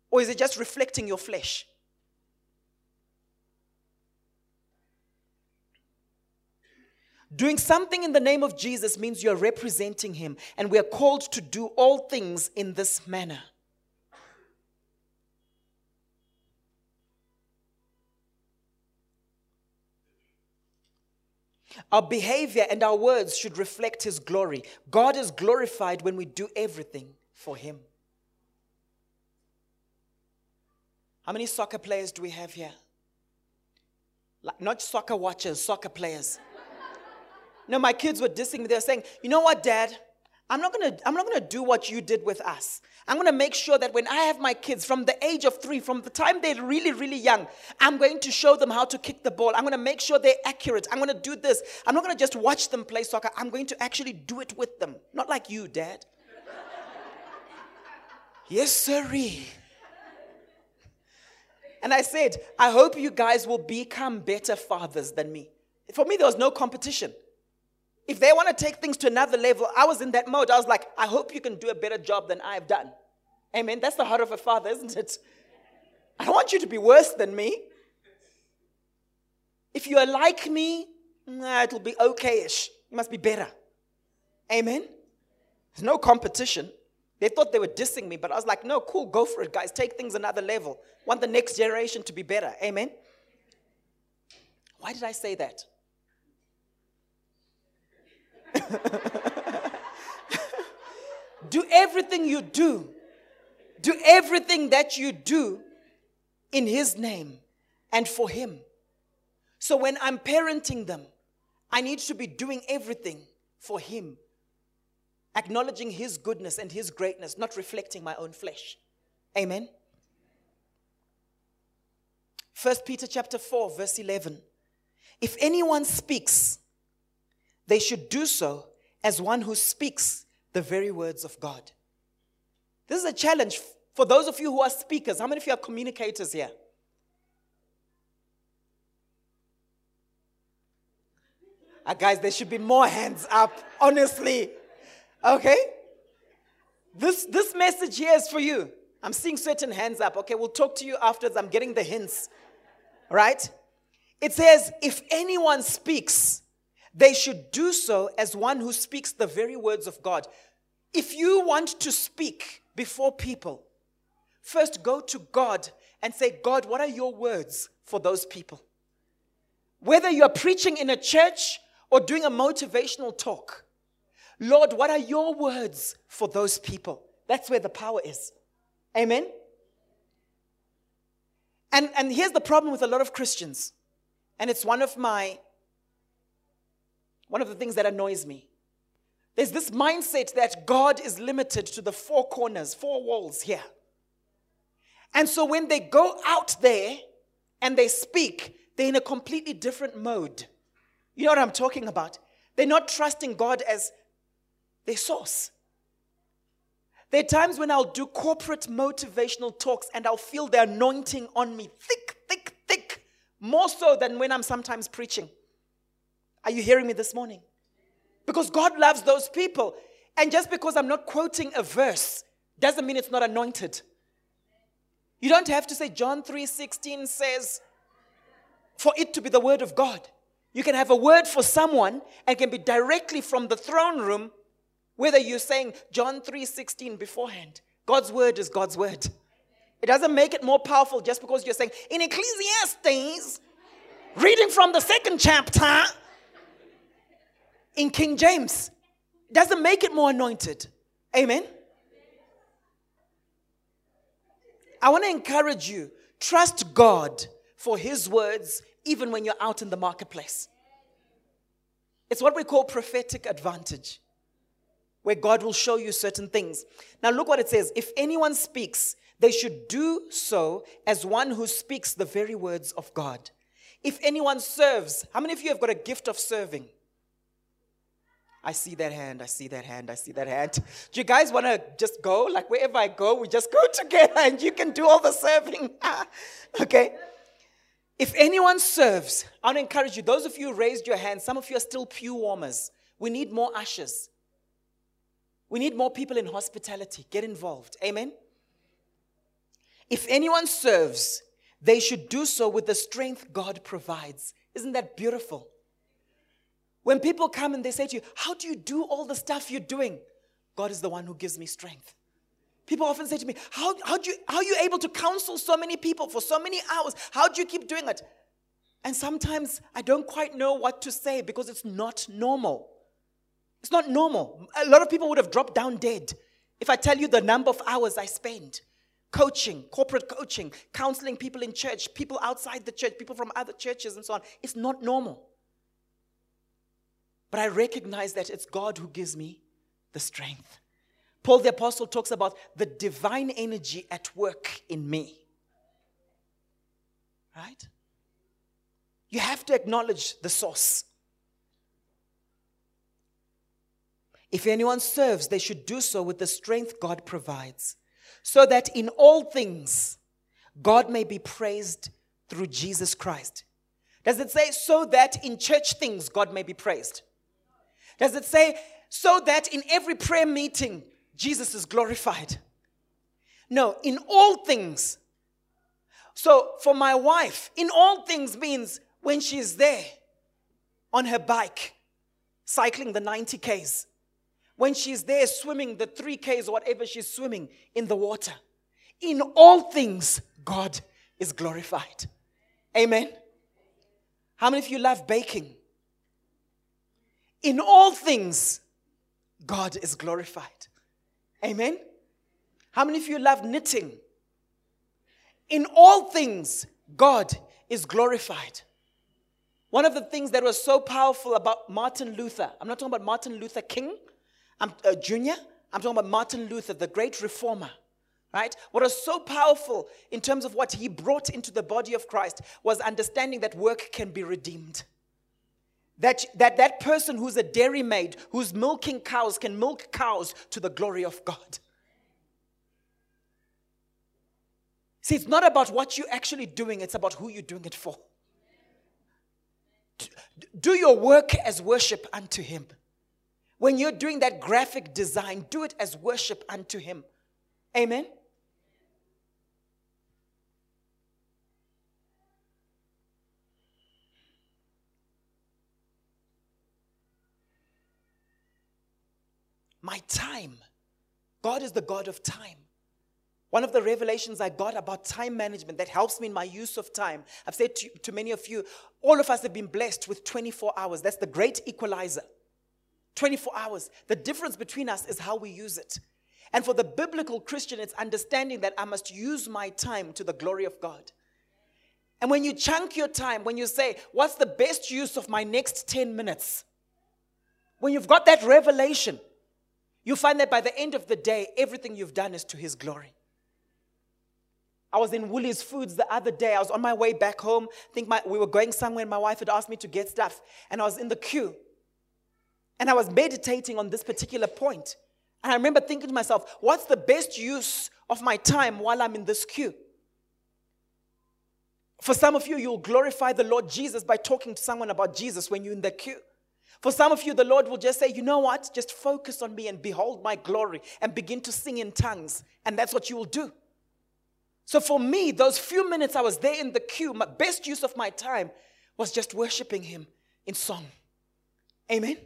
Or is it just reflecting your flesh? Doing something in the name of Jesus means you're representing him, and we are called to do all things in this manner. Our behavior and our words should reflect His glory. God is glorified when we do everything for Him. How many soccer players do we have here? Like, not soccer watchers, soccer players. No, my kids were dissing me. They were saying, You know what, Dad? I'm not gonna, I'm not gonna do what you did with us. I'm gonna make sure that when I have my kids from the age of three, from the time they're really, really young, I'm going to show them how to kick the ball. I'm gonna make sure they're accurate. I'm gonna do this. I'm not gonna just watch them play soccer. I'm going to actually do it with them. Not like you, Dad. yes, sirree. And I said, I hope you guys will become better fathers than me. For me, there was no competition. If they want to take things to another level, I was in that mode. I was like, I hope you can do a better job than I've done. Amen. That's the heart of a father, isn't it? I don't want you to be worse than me. If you are like me, nah, it'll be okay-ish. You must be better. Amen. There's no competition. They thought they were dissing me, but I was like, no, cool, go for it, guys. Take things another level. Want the next generation to be better. Amen. Why did I say that? do everything you do, do everything that you do in His name and for Him. So when I'm parenting them, I need to be doing everything for Him, acknowledging His goodness and His greatness, not reflecting my own flesh. Amen. 1 Peter chapter 4 verse 11 If anyone speaks they should do so as one who speaks the very words of God. This is a challenge for those of you who are speakers. How many of you are communicators here? Uh, guys, there should be more hands up, honestly. Okay? This, this message here is for you. I'm seeing certain hands up. Okay, we'll talk to you afterwards. I'm getting the hints. Right? It says, if anyone speaks, they should do so as one who speaks the very words of God. If you want to speak before people, first go to God and say, God, what are your words for those people? Whether you're preaching in a church or doing a motivational talk, Lord, what are your words for those people? That's where the power is. Amen? And, and here's the problem with a lot of Christians, and it's one of my one of the things that annoys me. There's this mindset that God is limited to the four corners, four walls here. And so when they go out there and they speak, they're in a completely different mode. You know what I'm talking about? They're not trusting God as their source. There are times when I'll do corporate motivational talks and I'll feel the anointing on me thick, thick, thick, more so than when I'm sometimes preaching. Are you hearing me this morning? Because God loves those people. And just because I'm not quoting a verse doesn't mean it's not anointed. You don't have to say John 3:16 says for it to be the word of God. You can have a word for someone and can be directly from the throne room whether you're saying John 3:16 beforehand. God's word is God's word. It doesn't make it more powerful just because you're saying in Ecclesiastes reading from the second chapter in King James. Doesn't make it more anointed. Amen. I want to encourage you trust God for His words even when you're out in the marketplace. It's what we call prophetic advantage, where God will show you certain things. Now, look what it says if anyone speaks, they should do so as one who speaks the very words of God. If anyone serves, how many of you have got a gift of serving? I see that hand, I see that hand, I see that hand. Do you guys want to just go? Like wherever I go, we just go together and you can do all the serving. okay? If anyone serves, I to encourage you, those of you raised your hand, some of you are still pew warmers. We need more ushers. We need more people in hospitality. Get involved. Amen? If anyone serves, they should do so with the strength God provides. Isn't that beautiful? When people come and they say to you, How do you do all the stuff you're doing? God is the one who gives me strength. People often say to me, How, how, do you, how are you able to counsel so many people for so many hours? How do you keep doing it? And sometimes I don't quite know what to say because it's not normal. It's not normal. A lot of people would have dropped down dead if I tell you the number of hours I spend coaching, corporate coaching, counseling people in church, people outside the church, people from other churches, and so on. It's not normal. But I recognize that it's God who gives me the strength. Paul the Apostle talks about the divine energy at work in me. Right? You have to acknowledge the source. If anyone serves, they should do so with the strength God provides, so that in all things God may be praised through Jesus Christ. Does it say so that in church things God may be praised? Does it say, so that in every prayer meeting, Jesus is glorified? No, in all things. So for my wife, in all things means when she is there on her bike, cycling the 90 Ks, when she's there swimming the 3 Ks or whatever she's swimming in the water. In all things, God is glorified. Amen. How many of you love baking? In all things, God is glorified. Amen. How many of you love knitting? In all things, God is glorified. One of the things that was so powerful about Martin Luther, I'm not talking about Martin Luther King, I'm uh, Jr., I'm talking about Martin Luther, the great reformer, right? What was so powerful in terms of what he brought into the body of Christ was understanding that work can be redeemed. That, that that person who's a dairy maid, who's milking cows, can milk cows to the glory of God. See, it's not about what you're actually doing, it's about who you're doing it for. Do your work as worship unto Him. When you're doing that graphic design, do it as worship unto Him. Amen. My time. God is the God of time. One of the revelations I got about time management that helps me in my use of time. I've said to, to many of you, all of us have been blessed with 24 hours. That's the great equalizer. 24 hours. The difference between us is how we use it. And for the biblical Christian, it's understanding that I must use my time to the glory of God. And when you chunk your time, when you say, What's the best use of my next 10 minutes? When you've got that revelation, you find that by the end of the day, everything you've done is to His glory. I was in Woolies Foods the other day. I was on my way back home. I think my, we were going somewhere, and my wife had asked me to get stuff. And I was in the queue. And I was meditating on this particular point. And I remember thinking to myself, what's the best use of my time while I'm in this queue? For some of you, you'll glorify the Lord Jesus by talking to someone about Jesus when you're in the queue. For some of you, the Lord will just say, you know what? Just focus on me and behold my glory and begin to sing in tongues. And that's what you will do. So for me, those few minutes I was there in the queue, my best use of my time was just worshiping Him in song. Amen.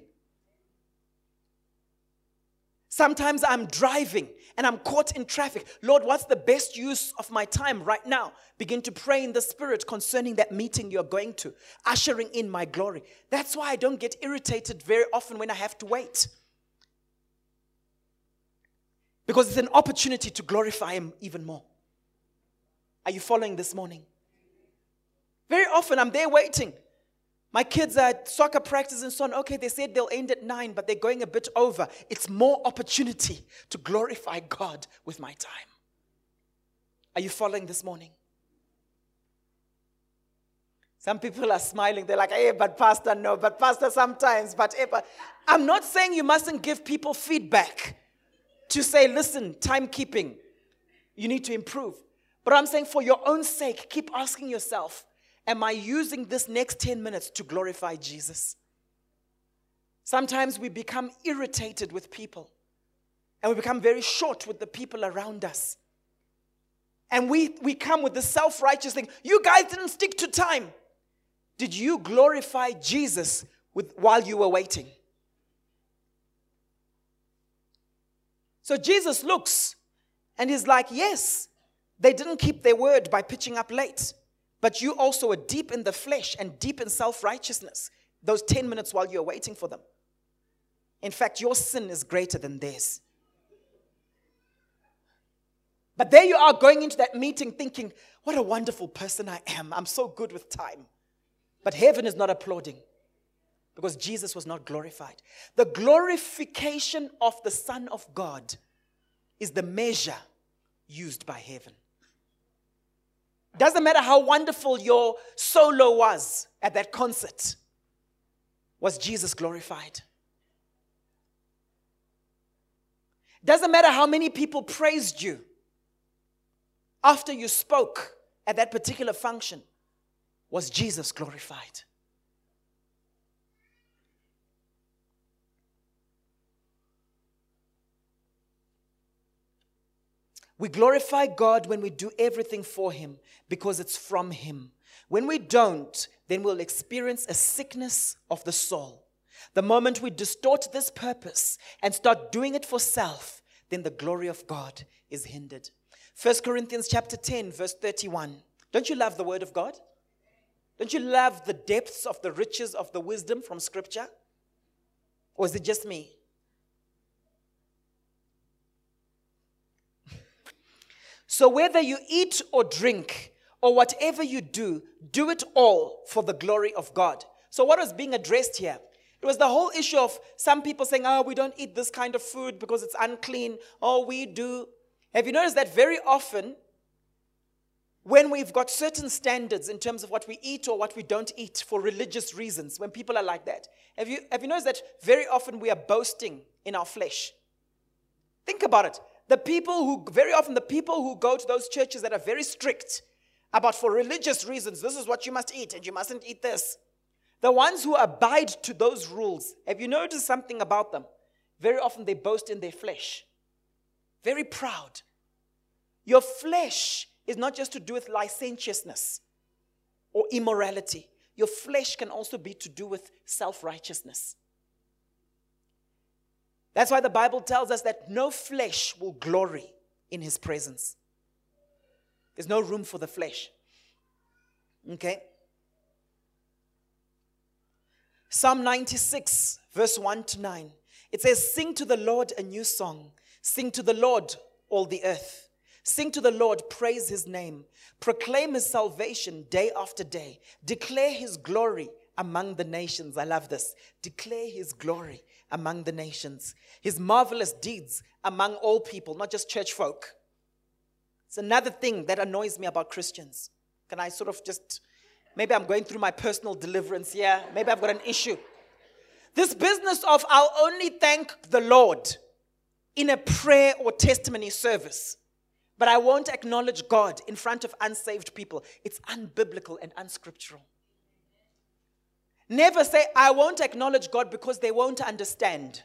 Sometimes I'm driving and I'm caught in traffic. Lord, what's the best use of my time right now? Begin to pray in the spirit concerning that meeting you're going to, ushering in my glory. That's why I don't get irritated very often when I have to wait. Because it's an opportunity to glorify Him even more. Are you following this morning? Very often I'm there waiting. My kids are at soccer practice and so on. Okay, they said they'll end at nine, but they're going a bit over. It's more opportunity to glorify God with my time. Are you following this morning? Some people are smiling. They're like, hey, but Pastor, no, but Pastor, sometimes, but, hey, but I'm not saying you mustn't give people feedback to say, listen, timekeeping, you need to improve. But I'm saying for your own sake, keep asking yourself, am I using this next 10 minutes to glorify Jesus? Sometimes we become irritated with people and we become very short with the people around us. And we, we come with the self righteous thing. You guys didn't stick to time. Did you glorify Jesus with, while you were waiting? So Jesus looks and he's like, Yes, they didn't keep their word by pitching up late. But you also are deep in the flesh and deep in self righteousness, those 10 minutes while you're waiting for them. In fact, your sin is greater than theirs. But there you are going into that meeting thinking, what a wonderful person I am. I'm so good with time. But heaven is not applauding because Jesus was not glorified. The glorification of the Son of God is the measure used by heaven. Doesn't matter how wonderful your solo was at that concert, was Jesus glorified? Doesn't matter how many people praised you after you spoke at that particular function, was Jesus glorified? We glorify God when we do everything for Him because it's from Him. When we don't, then we'll experience a sickness of the soul. The moment we distort this purpose and start doing it for self, then the glory of God is hindered. 1 Corinthians chapter 10 verse 31. Don't you love the word of God? Don't you love the depths of the riches of the wisdom from scripture? Or is it just me? So whether you eat or drink or whatever you do, do it all for the glory of God. So what was being addressed here? It was the whole issue of some people saying, oh, we don't eat this kind of food because it's unclean. Oh, we do. Have you noticed that very often, when we've got certain standards in terms of what we eat or what we don't eat for religious reasons, when people are like that, have you, have you noticed that very often we are boasting in our flesh? Think about it. The people who, very often, the people who go to those churches that are very strict about for religious reasons, this is what you must eat and you mustn't eat this. The ones who abide to those rules, have you noticed something about them? Very often they boast in their flesh, very proud. Your flesh is not just to do with licentiousness or immorality, your flesh can also be to do with self righteousness. That's why the Bible tells us that no flesh will glory in his presence. There's no room for the flesh. Okay? Psalm 96, verse 1 to 9. It says, Sing to the Lord a new song. Sing to the Lord, all the earth. Sing to the Lord, praise his name. Proclaim his salvation day after day. Declare his glory among the nations. I love this. Declare his glory among the nations, his marvelous deeds among all people, not just church folk. It's another thing that annoys me about Christians. Can I sort of just, maybe I'm going through my personal deliverance here, maybe I've got an issue. This business of I'll only thank the Lord in a prayer or testimony service, but I won't acknowledge God in front of unsaved people. It's unbiblical and unscriptural. Never say, I won't acknowledge God because they won't understand.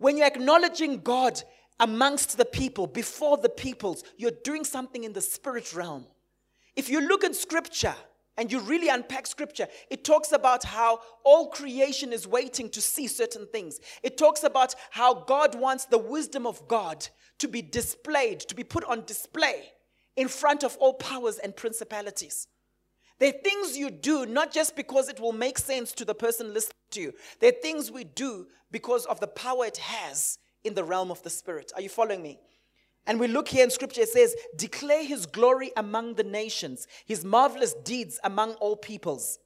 When you're acknowledging God amongst the people, before the peoples, you're doing something in the spirit realm. If you look at scripture and you really unpack scripture, it talks about how all creation is waiting to see certain things. It talks about how God wants the wisdom of God to be displayed, to be put on display in front of all powers and principalities. There are things you do not just because it will make sense to the person listening to you. There are things we do because of the power it has in the realm of the spirit. Are you following me? And we look here in scripture, it says, Declare his glory among the nations, his marvelous deeds among all peoples.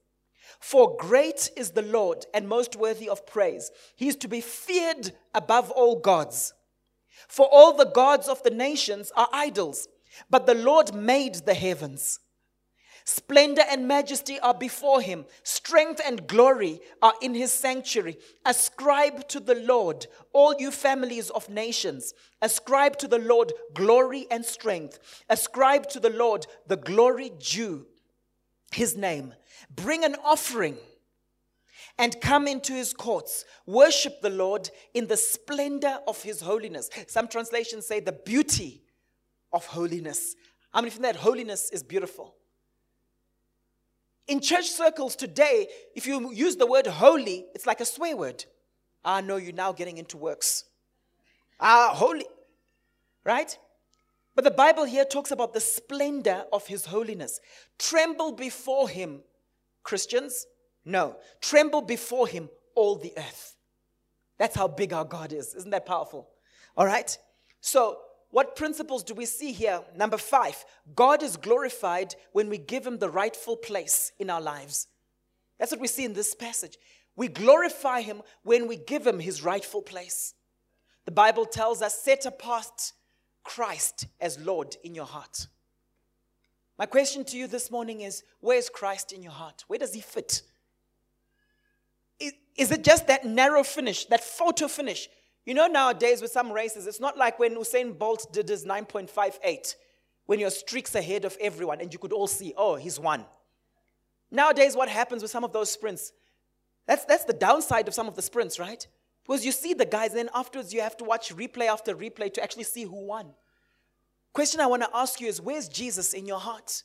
For great is the Lord and most worthy of praise. He is to be feared above all gods. For all the gods of the nations are idols, but the Lord made the heavens. Splendor and majesty are before him. Strength and glory are in his sanctuary. Ascribe to the Lord, all you families of nations. Ascribe to the Lord glory and strength. Ascribe to the Lord the glory due his name. Bring an offering and come into his courts. Worship the Lord in the splendor of his holiness. Some translations say the beauty of holiness. I mean, think that holiness is beautiful? In church circles today, if you use the word holy, it's like a swear word. Ah, no, you're now getting into works. Ah, holy. Right? But the Bible here talks about the splendor of his holiness. Tremble before him, Christians. No, tremble before him, all the earth. That's how big our God is. Isn't that powerful? All right? So, what principles do we see here? Number five, God is glorified when we give him the rightful place in our lives. That's what we see in this passage. We glorify him when we give him his rightful place. The Bible tells us, set apart Christ as Lord in your heart. My question to you this morning is where is Christ in your heart? Where does he fit? Is it just that narrow finish, that photo finish you know, nowadays with some races, it's not like when Usain Bolt did his 9.58, when you're streaks ahead of everyone and you could all see, oh, he's won. Nowadays, what happens with some of those sprints? That's, that's the downside of some of the sprints, right? Because you see the guys, then afterwards you have to watch replay after replay to actually see who won. Question I want to ask you is where's Jesus in your heart?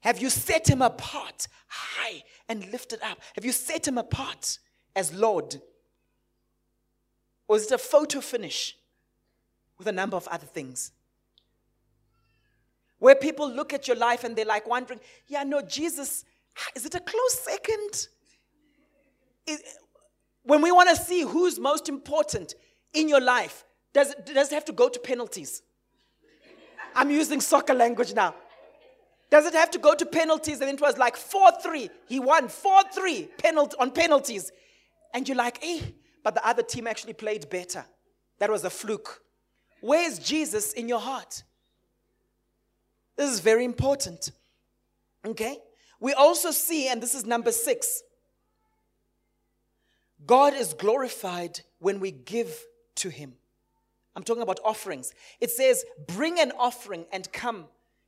Have you set him apart high and lifted up? Have you set him apart as Lord? Is it a photo finish with a number of other things? Where people look at your life and they're like wondering, yeah, no, Jesus, is it a close second? Is, when we want to see who's most important in your life, does it, does it have to go to penalties? I'm using soccer language now. Does it have to go to penalties? And it was like 4 3. He won 4 3 penalty, on penalties. And you're like, eh, but the other team actually played better. That was a fluke. Where's Jesus in your heart? This is very important. Okay? We also see, and this is number six, God is glorified when we give to Him. I'm talking about offerings. It says, bring an offering and come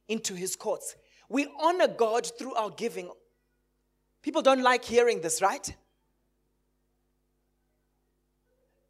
into His courts. We honor God through our giving. People don't like hearing this, right?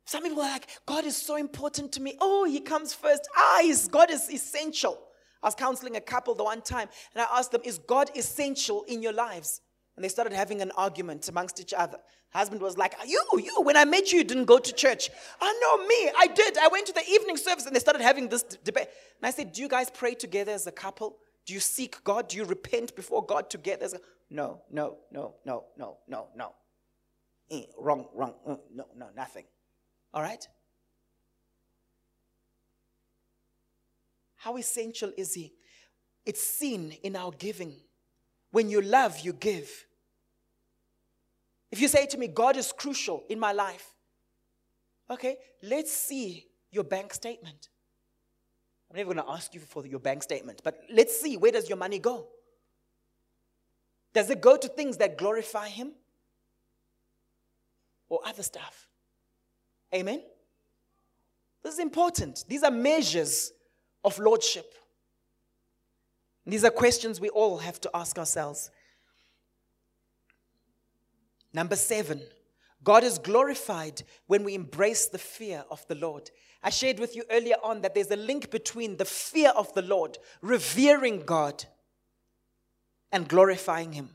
Some people are like, God is so important to me. Oh, He comes first. Ah, God is essential. I was counseling a couple the one time, and I asked them, Is God essential in your lives? And they started having an argument amongst each other. Husband was like, You, you, when I met you, you didn't go to church. Oh, no, me, I did. I went to the evening service, and they started having this d- debate. And I said, Do you guys pray together as a couple? Do you seek God? Do you repent before God together? No, no, no, no, no, no, no. Eh, wrong, wrong. Uh, no, no, nothing. All right? How essential is He? It's seen in our giving. When you love, you give. If you say to me, God is crucial in my life, okay, let's see your bank statement. I'm never going to ask you for your bank statement, but let's see where does your money go? Does it go to things that glorify Him or other stuff? Amen? This is important. These are measures of lordship? These are questions we all have to ask ourselves. Number seven, God is glorified when we embrace the fear of the Lord. I shared with you earlier on that there's a link between the fear of the Lord, revering God, and glorifying Him.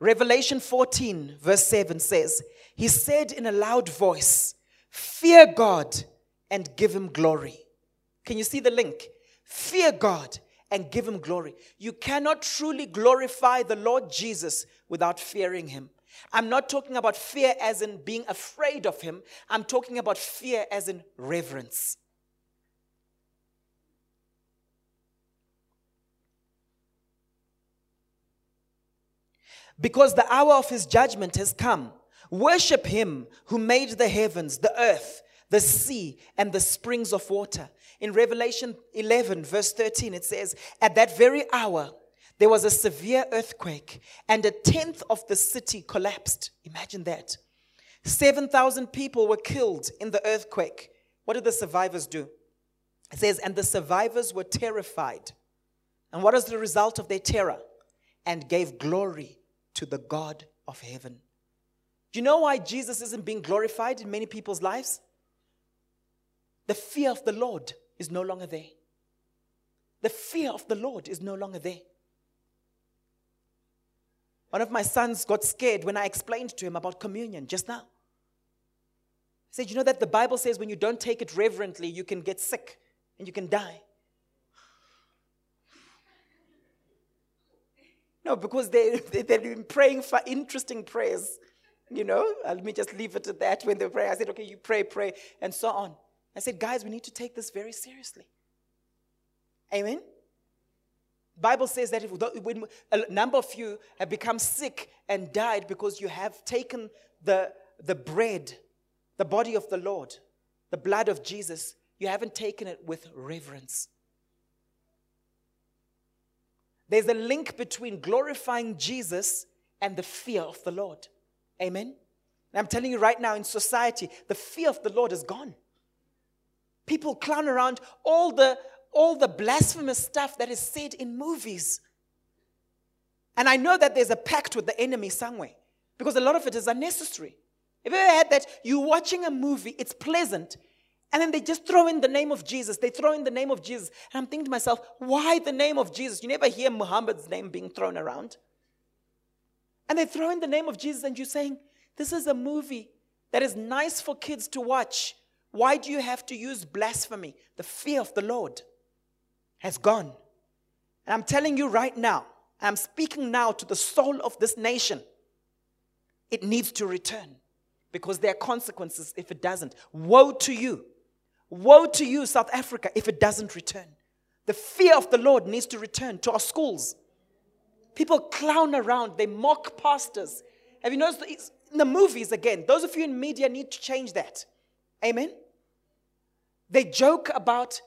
Revelation 14, verse 7 says, He said in a loud voice, Fear God and give Him glory. Can you see the link? Fear God and give him glory. You cannot truly glorify the Lord Jesus without fearing him. I'm not talking about fear as in being afraid of him, I'm talking about fear as in reverence. Because the hour of his judgment has come. Worship him who made the heavens, the earth, the sea, and the springs of water. In Revelation 11, verse 13, it says, At that very hour, there was a severe earthquake, and a tenth of the city collapsed. Imagine that. 7,000 people were killed in the earthquake. What did the survivors do? It says, And the survivors were terrified. And what is the result of their terror? And gave glory to the God of heaven. Do you know why Jesus isn't being glorified in many people's lives? The fear of the Lord is no longer there. The fear of the Lord is no longer there. One of my sons got scared when I explained to him about communion just now. He said, You know that the Bible says when you don't take it reverently, you can get sick and you can die. No, because they, they, they've been praying for interesting prayers. You know, uh, let me just leave it at that when they pray. I said, Okay, you pray, pray, and so on. I said, guys, we need to take this very seriously. Amen. Bible says that if, when a number of you have become sick and died because you have taken the, the bread, the body of the Lord, the blood of Jesus, you haven't taken it with reverence. There's a link between glorifying Jesus and the fear of the Lord. Amen. And I'm telling you right now in society, the fear of the Lord is gone. People clown around all the, all the blasphemous stuff that is said in movies. And I know that there's a pact with the enemy somewhere because a lot of it is unnecessary. Have you ever had that? You're watching a movie, it's pleasant, And then they just throw in the name of Jesus. They throw in the name of Jesus. And I'm thinking to myself, why the name of Jesus? You never hear Muhammad's name being thrown around. And they throw in the name of Jesus, and you're saying, this is a movie that is nice for kids to watch. Why do you have to use blasphemy? The fear of the Lord has gone. And I'm telling you right now, I'm speaking now to the soul of this nation. It needs to return because there are consequences if it doesn't. Woe to you. Woe to you, South Africa, if it doesn't return. The fear of the Lord needs to return to our schools. People clown around, they mock pastors. Have you noticed in the movies again? Those of you in media need to change that. Amen? They joke about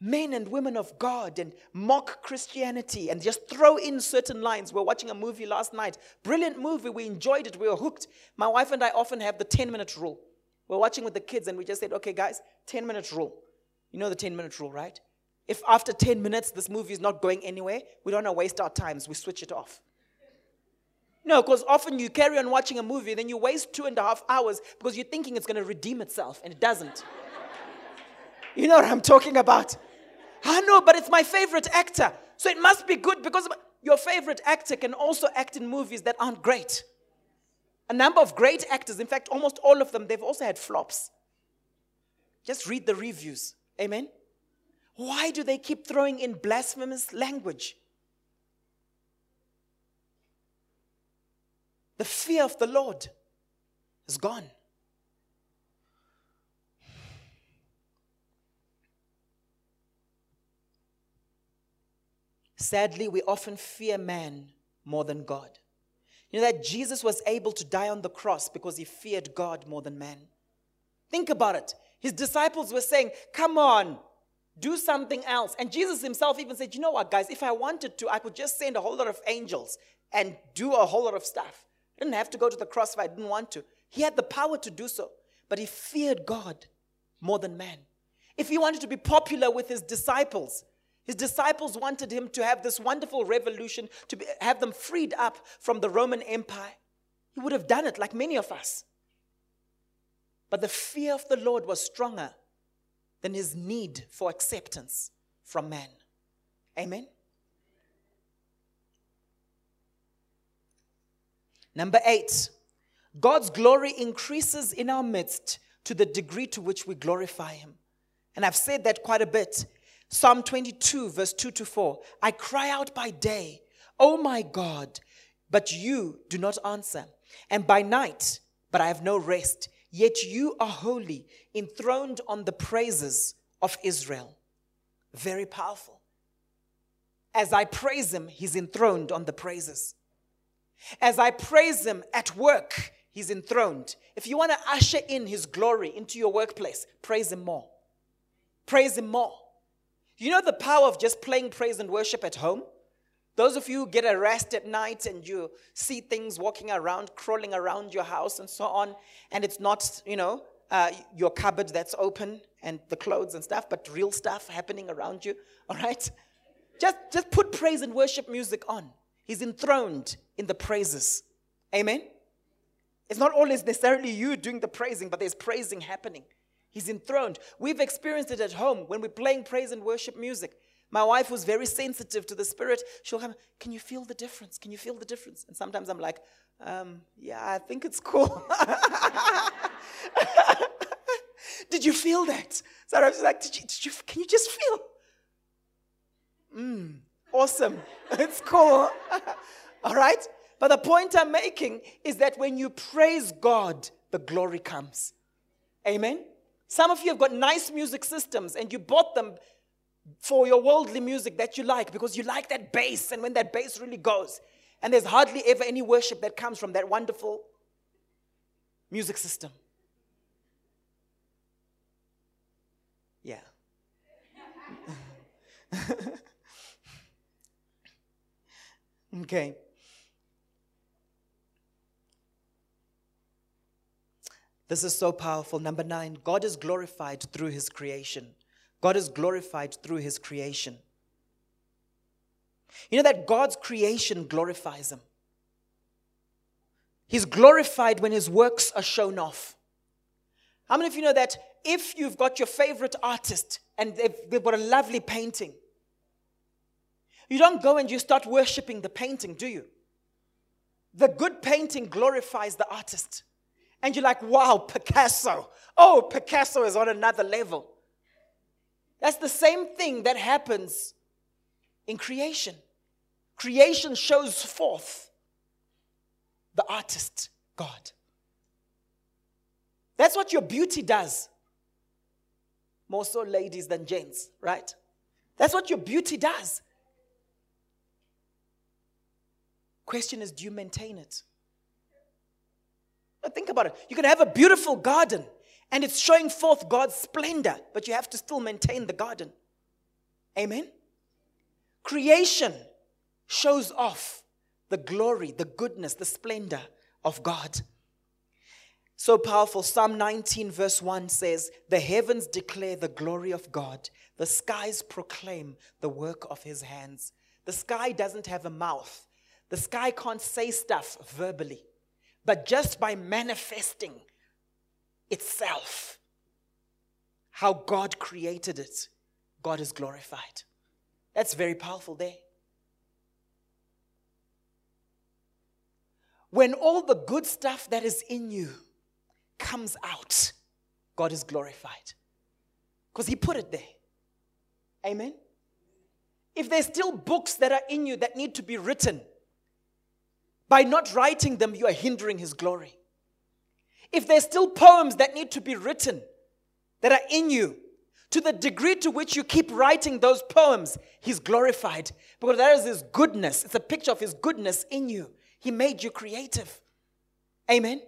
men and women of God and mock Christianity and just throw in certain lines. We are watching a movie last night. Brilliant movie. We enjoyed it. We were hooked. My wife and I often have the 10 minute rule. We're watching with the kids and we just said, okay, guys, 10 minute rule. You know the 10 minute rule, right? If after 10 minutes this movie is not going anywhere, we don't want to waste our times. We switch it off. No, because often you carry on watching a movie, then you waste two and a half hours because you're thinking it's going to redeem itself, and it doesn't. you know what I'm talking about? I know, but it's my favorite actor. So it must be good because your favorite actor can also act in movies that aren't great. A number of great actors, in fact, almost all of them, they've also had flops. Just read the reviews. Amen? Why do they keep throwing in blasphemous language? The fear of the Lord is gone. Sadly, we often fear man more than God. You know that Jesus was able to die on the cross because he feared God more than man. Think about it. His disciples were saying, Come on, do something else. And Jesus himself even said, You know what, guys, if I wanted to, I could just send a whole lot of angels and do a whole lot of stuff. I didn't have to go to the cross if I didn't want to. He had the power to do so, but he feared God more than man. If he wanted to be popular with his disciples, his disciples wanted him to have this wonderful revolution, to be, have them freed up from the Roman Empire. He would have done it like many of us. But the fear of the Lord was stronger than his need for acceptance from man. Amen? Number eight, God's glory increases in our midst to the degree to which we glorify him. And I've said that quite a bit. Psalm 22, verse 2 to 4. I cry out by day, Oh my God, but you do not answer. And by night, but I have no rest. Yet you are holy, enthroned on the praises of Israel. Very powerful. As I praise him, he's enthroned on the praises. As I praise him at work, he's enthroned. If you want to usher in his glory into your workplace, praise him more. Praise him more. You know the power of just playing praise and worship at home? Those of you who get a rest at night and you see things walking around, crawling around your house and so on, and it's not, you know, uh, your cupboard that's open and the clothes and stuff, but real stuff happening around you, all right? Just, just put praise and worship music on. He's enthroned in the praises. Amen? It's not always necessarily you doing the praising, but there's praising happening. He's enthroned. We've experienced it at home when we're playing praise and worship music. My wife was very sensitive to the spirit. She'll come, Can you feel the difference? Can you feel the difference? And sometimes I'm like, um, Yeah, I think it's cool. did you feel that? So I was like, did you, did you, Can you just feel? Mm, awesome. it's cool. All right? But the point I'm making is that when you praise God, the glory comes. Amen? Some of you have got nice music systems and you bought them for your worldly music that you like because you like that bass and when that bass really goes. And there's hardly ever any worship that comes from that wonderful music system. Yeah. okay. This is so powerful. Number nine, God is glorified through his creation. God is glorified through his creation. You know that God's creation glorifies him. He's glorified when his works are shown off. How many of you know that if you've got your favorite artist and they've, they've got a lovely painting, you don't go and you start worshiping the painting, do you? The good painting glorifies the artist. And you're like, wow, Picasso. Oh, Picasso is on another level. That's the same thing that happens in creation. Creation shows forth the artist, God. That's what your beauty does. More so, ladies than gents, right? That's what your beauty does. Question is, do you maintain it? Think about it. You can have a beautiful garden and it's showing forth God's splendor, but you have to still maintain the garden. Amen? Creation shows off the glory, the goodness, the splendor of God. So powerful. Psalm 19, verse 1 says, The heavens declare the glory of God, the skies proclaim the work of his hands. The sky doesn't have a mouth, the sky can't say stuff verbally, but just by manifesting itself, how God created it, God is glorified. That's very powerful there. When all the good stuff that is in you comes out, God is glorified. Because He put it there. Amen. If there's still books that are in you that need to be written, by not writing them, you are hindering His glory. If there's still poems that need to be written that are in you, to the degree to which you keep writing those poems, He's glorified because there is His goodness. It's a picture of His goodness in you. He made you creative. Amen.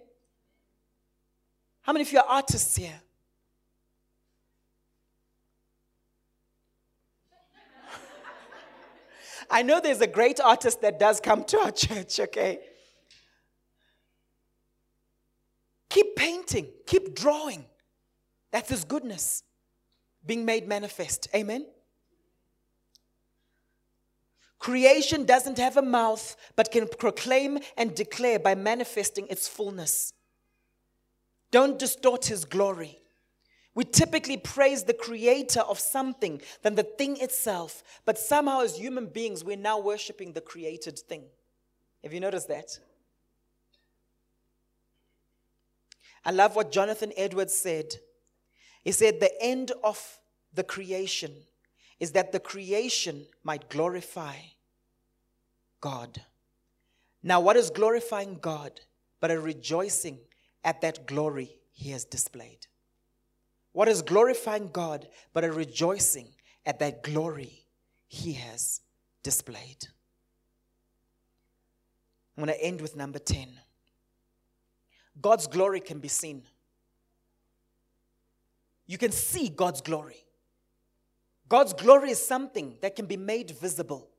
How many of you are artists here? I know there's a great artist that does come to our church, okay? Keep painting, keep drawing. That's His goodness being made manifest. Amen? Creation doesn't have a mouth, but can proclaim and declare by manifesting its fullness. Don't distort His glory. We typically praise the creator of something than the thing itself, but somehow, as human beings, we're now worshiping the created thing. Have you noticed that? I love what Jonathan Edwards said. He said, The end of the creation is that the creation might glorify God. Now, what is glorifying God but a rejoicing at that glory he has displayed? What is glorifying God but a rejoicing at that glory he has displayed? I'm going to end with number 10. God's glory can be seen. You can see God's glory. God's glory is something that can be made visible.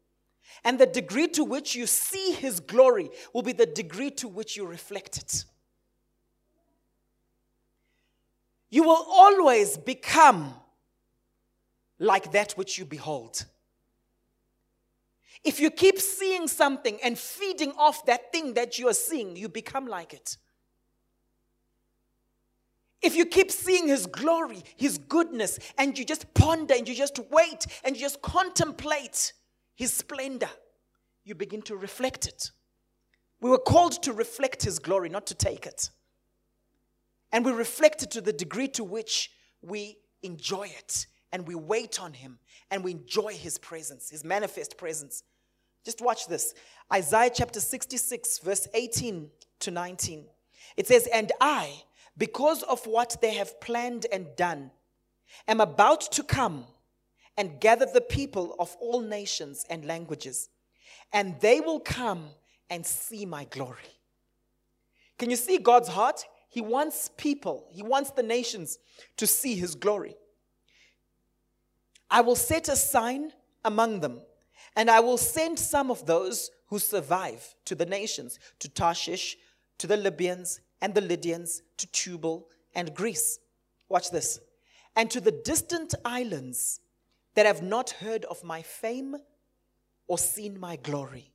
And the degree to which you see his glory will be the degree to which you reflect it. You will always become like that which you behold. If you keep seeing something and feeding off that thing that you are seeing, you become like it. If you keep seeing His glory, His goodness, and you just ponder and you just wait and you just contemplate His splendor, you begin to reflect it. We were called to reflect His glory, not to take it. And we reflect it to the degree to which we enjoy it and we wait on Him and we enjoy His presence, His manifest presence. Just watch this Isaiah chapter 66, verse 18 to 19. It says, And I, because of what they have planned and done, am about to come and gather the people of all nations and languages, and they will come and see my glory. Can you see God's heart? He wants people, he wants the nations to see his glory. I will set a sign among them, and I will send some of those who survive to the nations, to Tarshish, to the Libyans and the Lydians, to Tubal and Greece. Watch this. And to the distant islands that have not heard of my fame or seen my glory.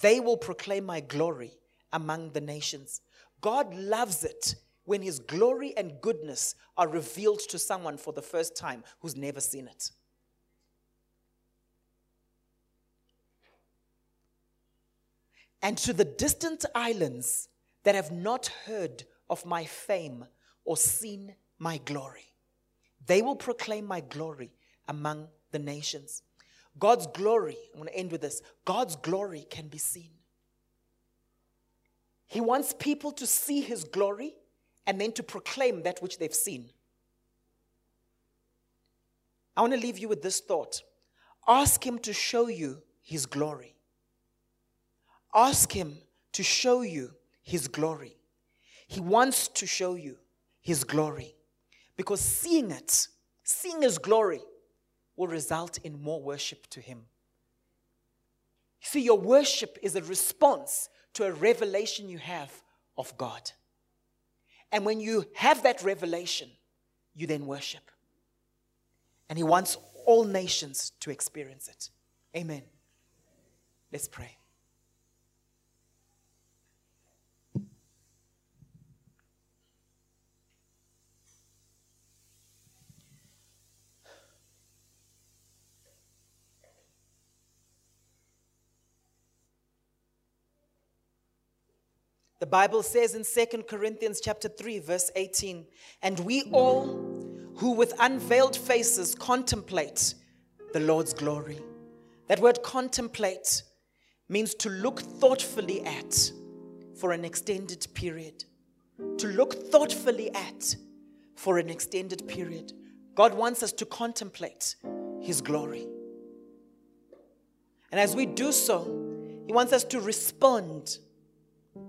They will proclaim my glory among the nations. God loves it when his glory and goodness are revealed to someone for the first time who's never seen it. And to the distant islands that have not heard of my fame or seen my glory, they will proclaim my glory among the nations. God's glory, I'm going to end with this God's glory can be seen. He wants people to see his glory and then to proclaim that which they've seen. I want to leave you with this thought ask him to show you his glory. Ask him to show you his glory. He wants to show you his glory because seeing it, seeing his glory, will result in more worship to him. See, your worship is a response to a revelation you have of God. And when you have that revelation, you then worship. And He wants all nations to experience it. Amen. Let's pray. The Bible says in 2 Corinthians chapter 3 verse 18, and we all who with unveiled faces contemplate the Lord's glory. That word contemplate means to look thoughtfully at for an extended period. To look thoughtfully at for an extended period. God wants us to contemplate His glory. And as we do so, He wants us to respond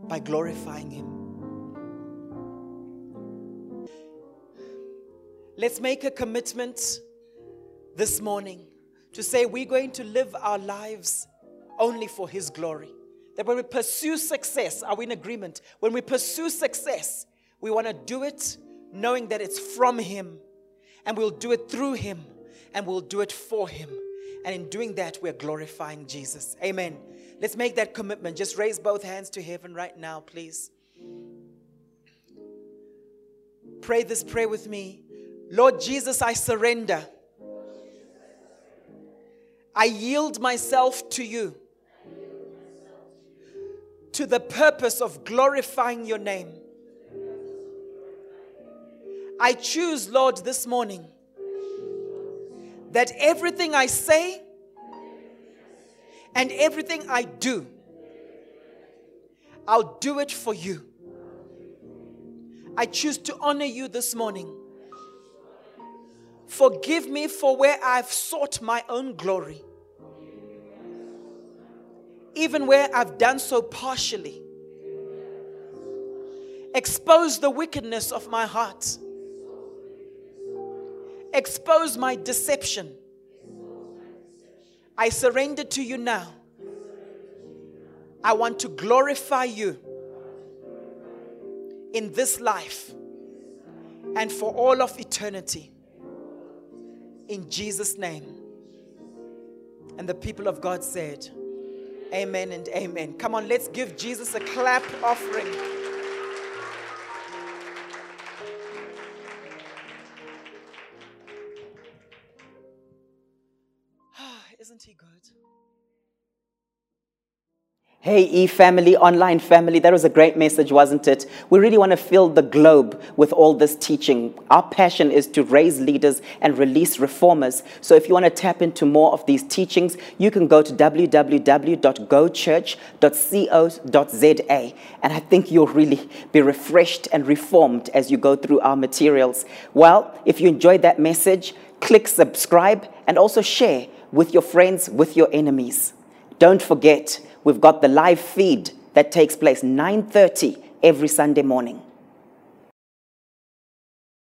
by glorifying Him. Let's make a commitment this morning to say we're going to live our lives only for His glory. That when we pursue success, are we in agreement? When we pursue success, we want to do it knowing that it's from Him, and we'll do it through Him, and we'll do it for Him. And in doing that, we're glorifying Jesus. Amen. Let's make that commitment. Just raise both hands to heaven right now, please. Pray this prayer with me. Lord Jesus, I surrender. I yield myself to you to the purpose of glorifying your name. I choose, Lord, this morning that everything I say and everything I do, I'll do it for you. I choose to honor you this morning. Forgive me for where I've sought my own glory, even where I've done so partially. Expose the wickedness of my heart, expose my deception I surrender to you now. I want to glorify you in this life and for all of eternity. In Jesus' name. And the people of God said, Amen and amen. Come on, let's give Jesus a clap offering. Hey, E family, online family, that was a great message, wasn't it? We really want to fill the globe with all this teaching. Our passion is to raise leaders and release reformers. So if you want to tap into more of these teachings, you can go to www.gochurch.co.za. And I think you'll really be refreshed and reformed as you go through our materials. Well, if you enjoyed that message, click subscribe and also share with your friends, with your enemies. Don't forget, we've got the live feed that takes place 9:30 every Sunday morning.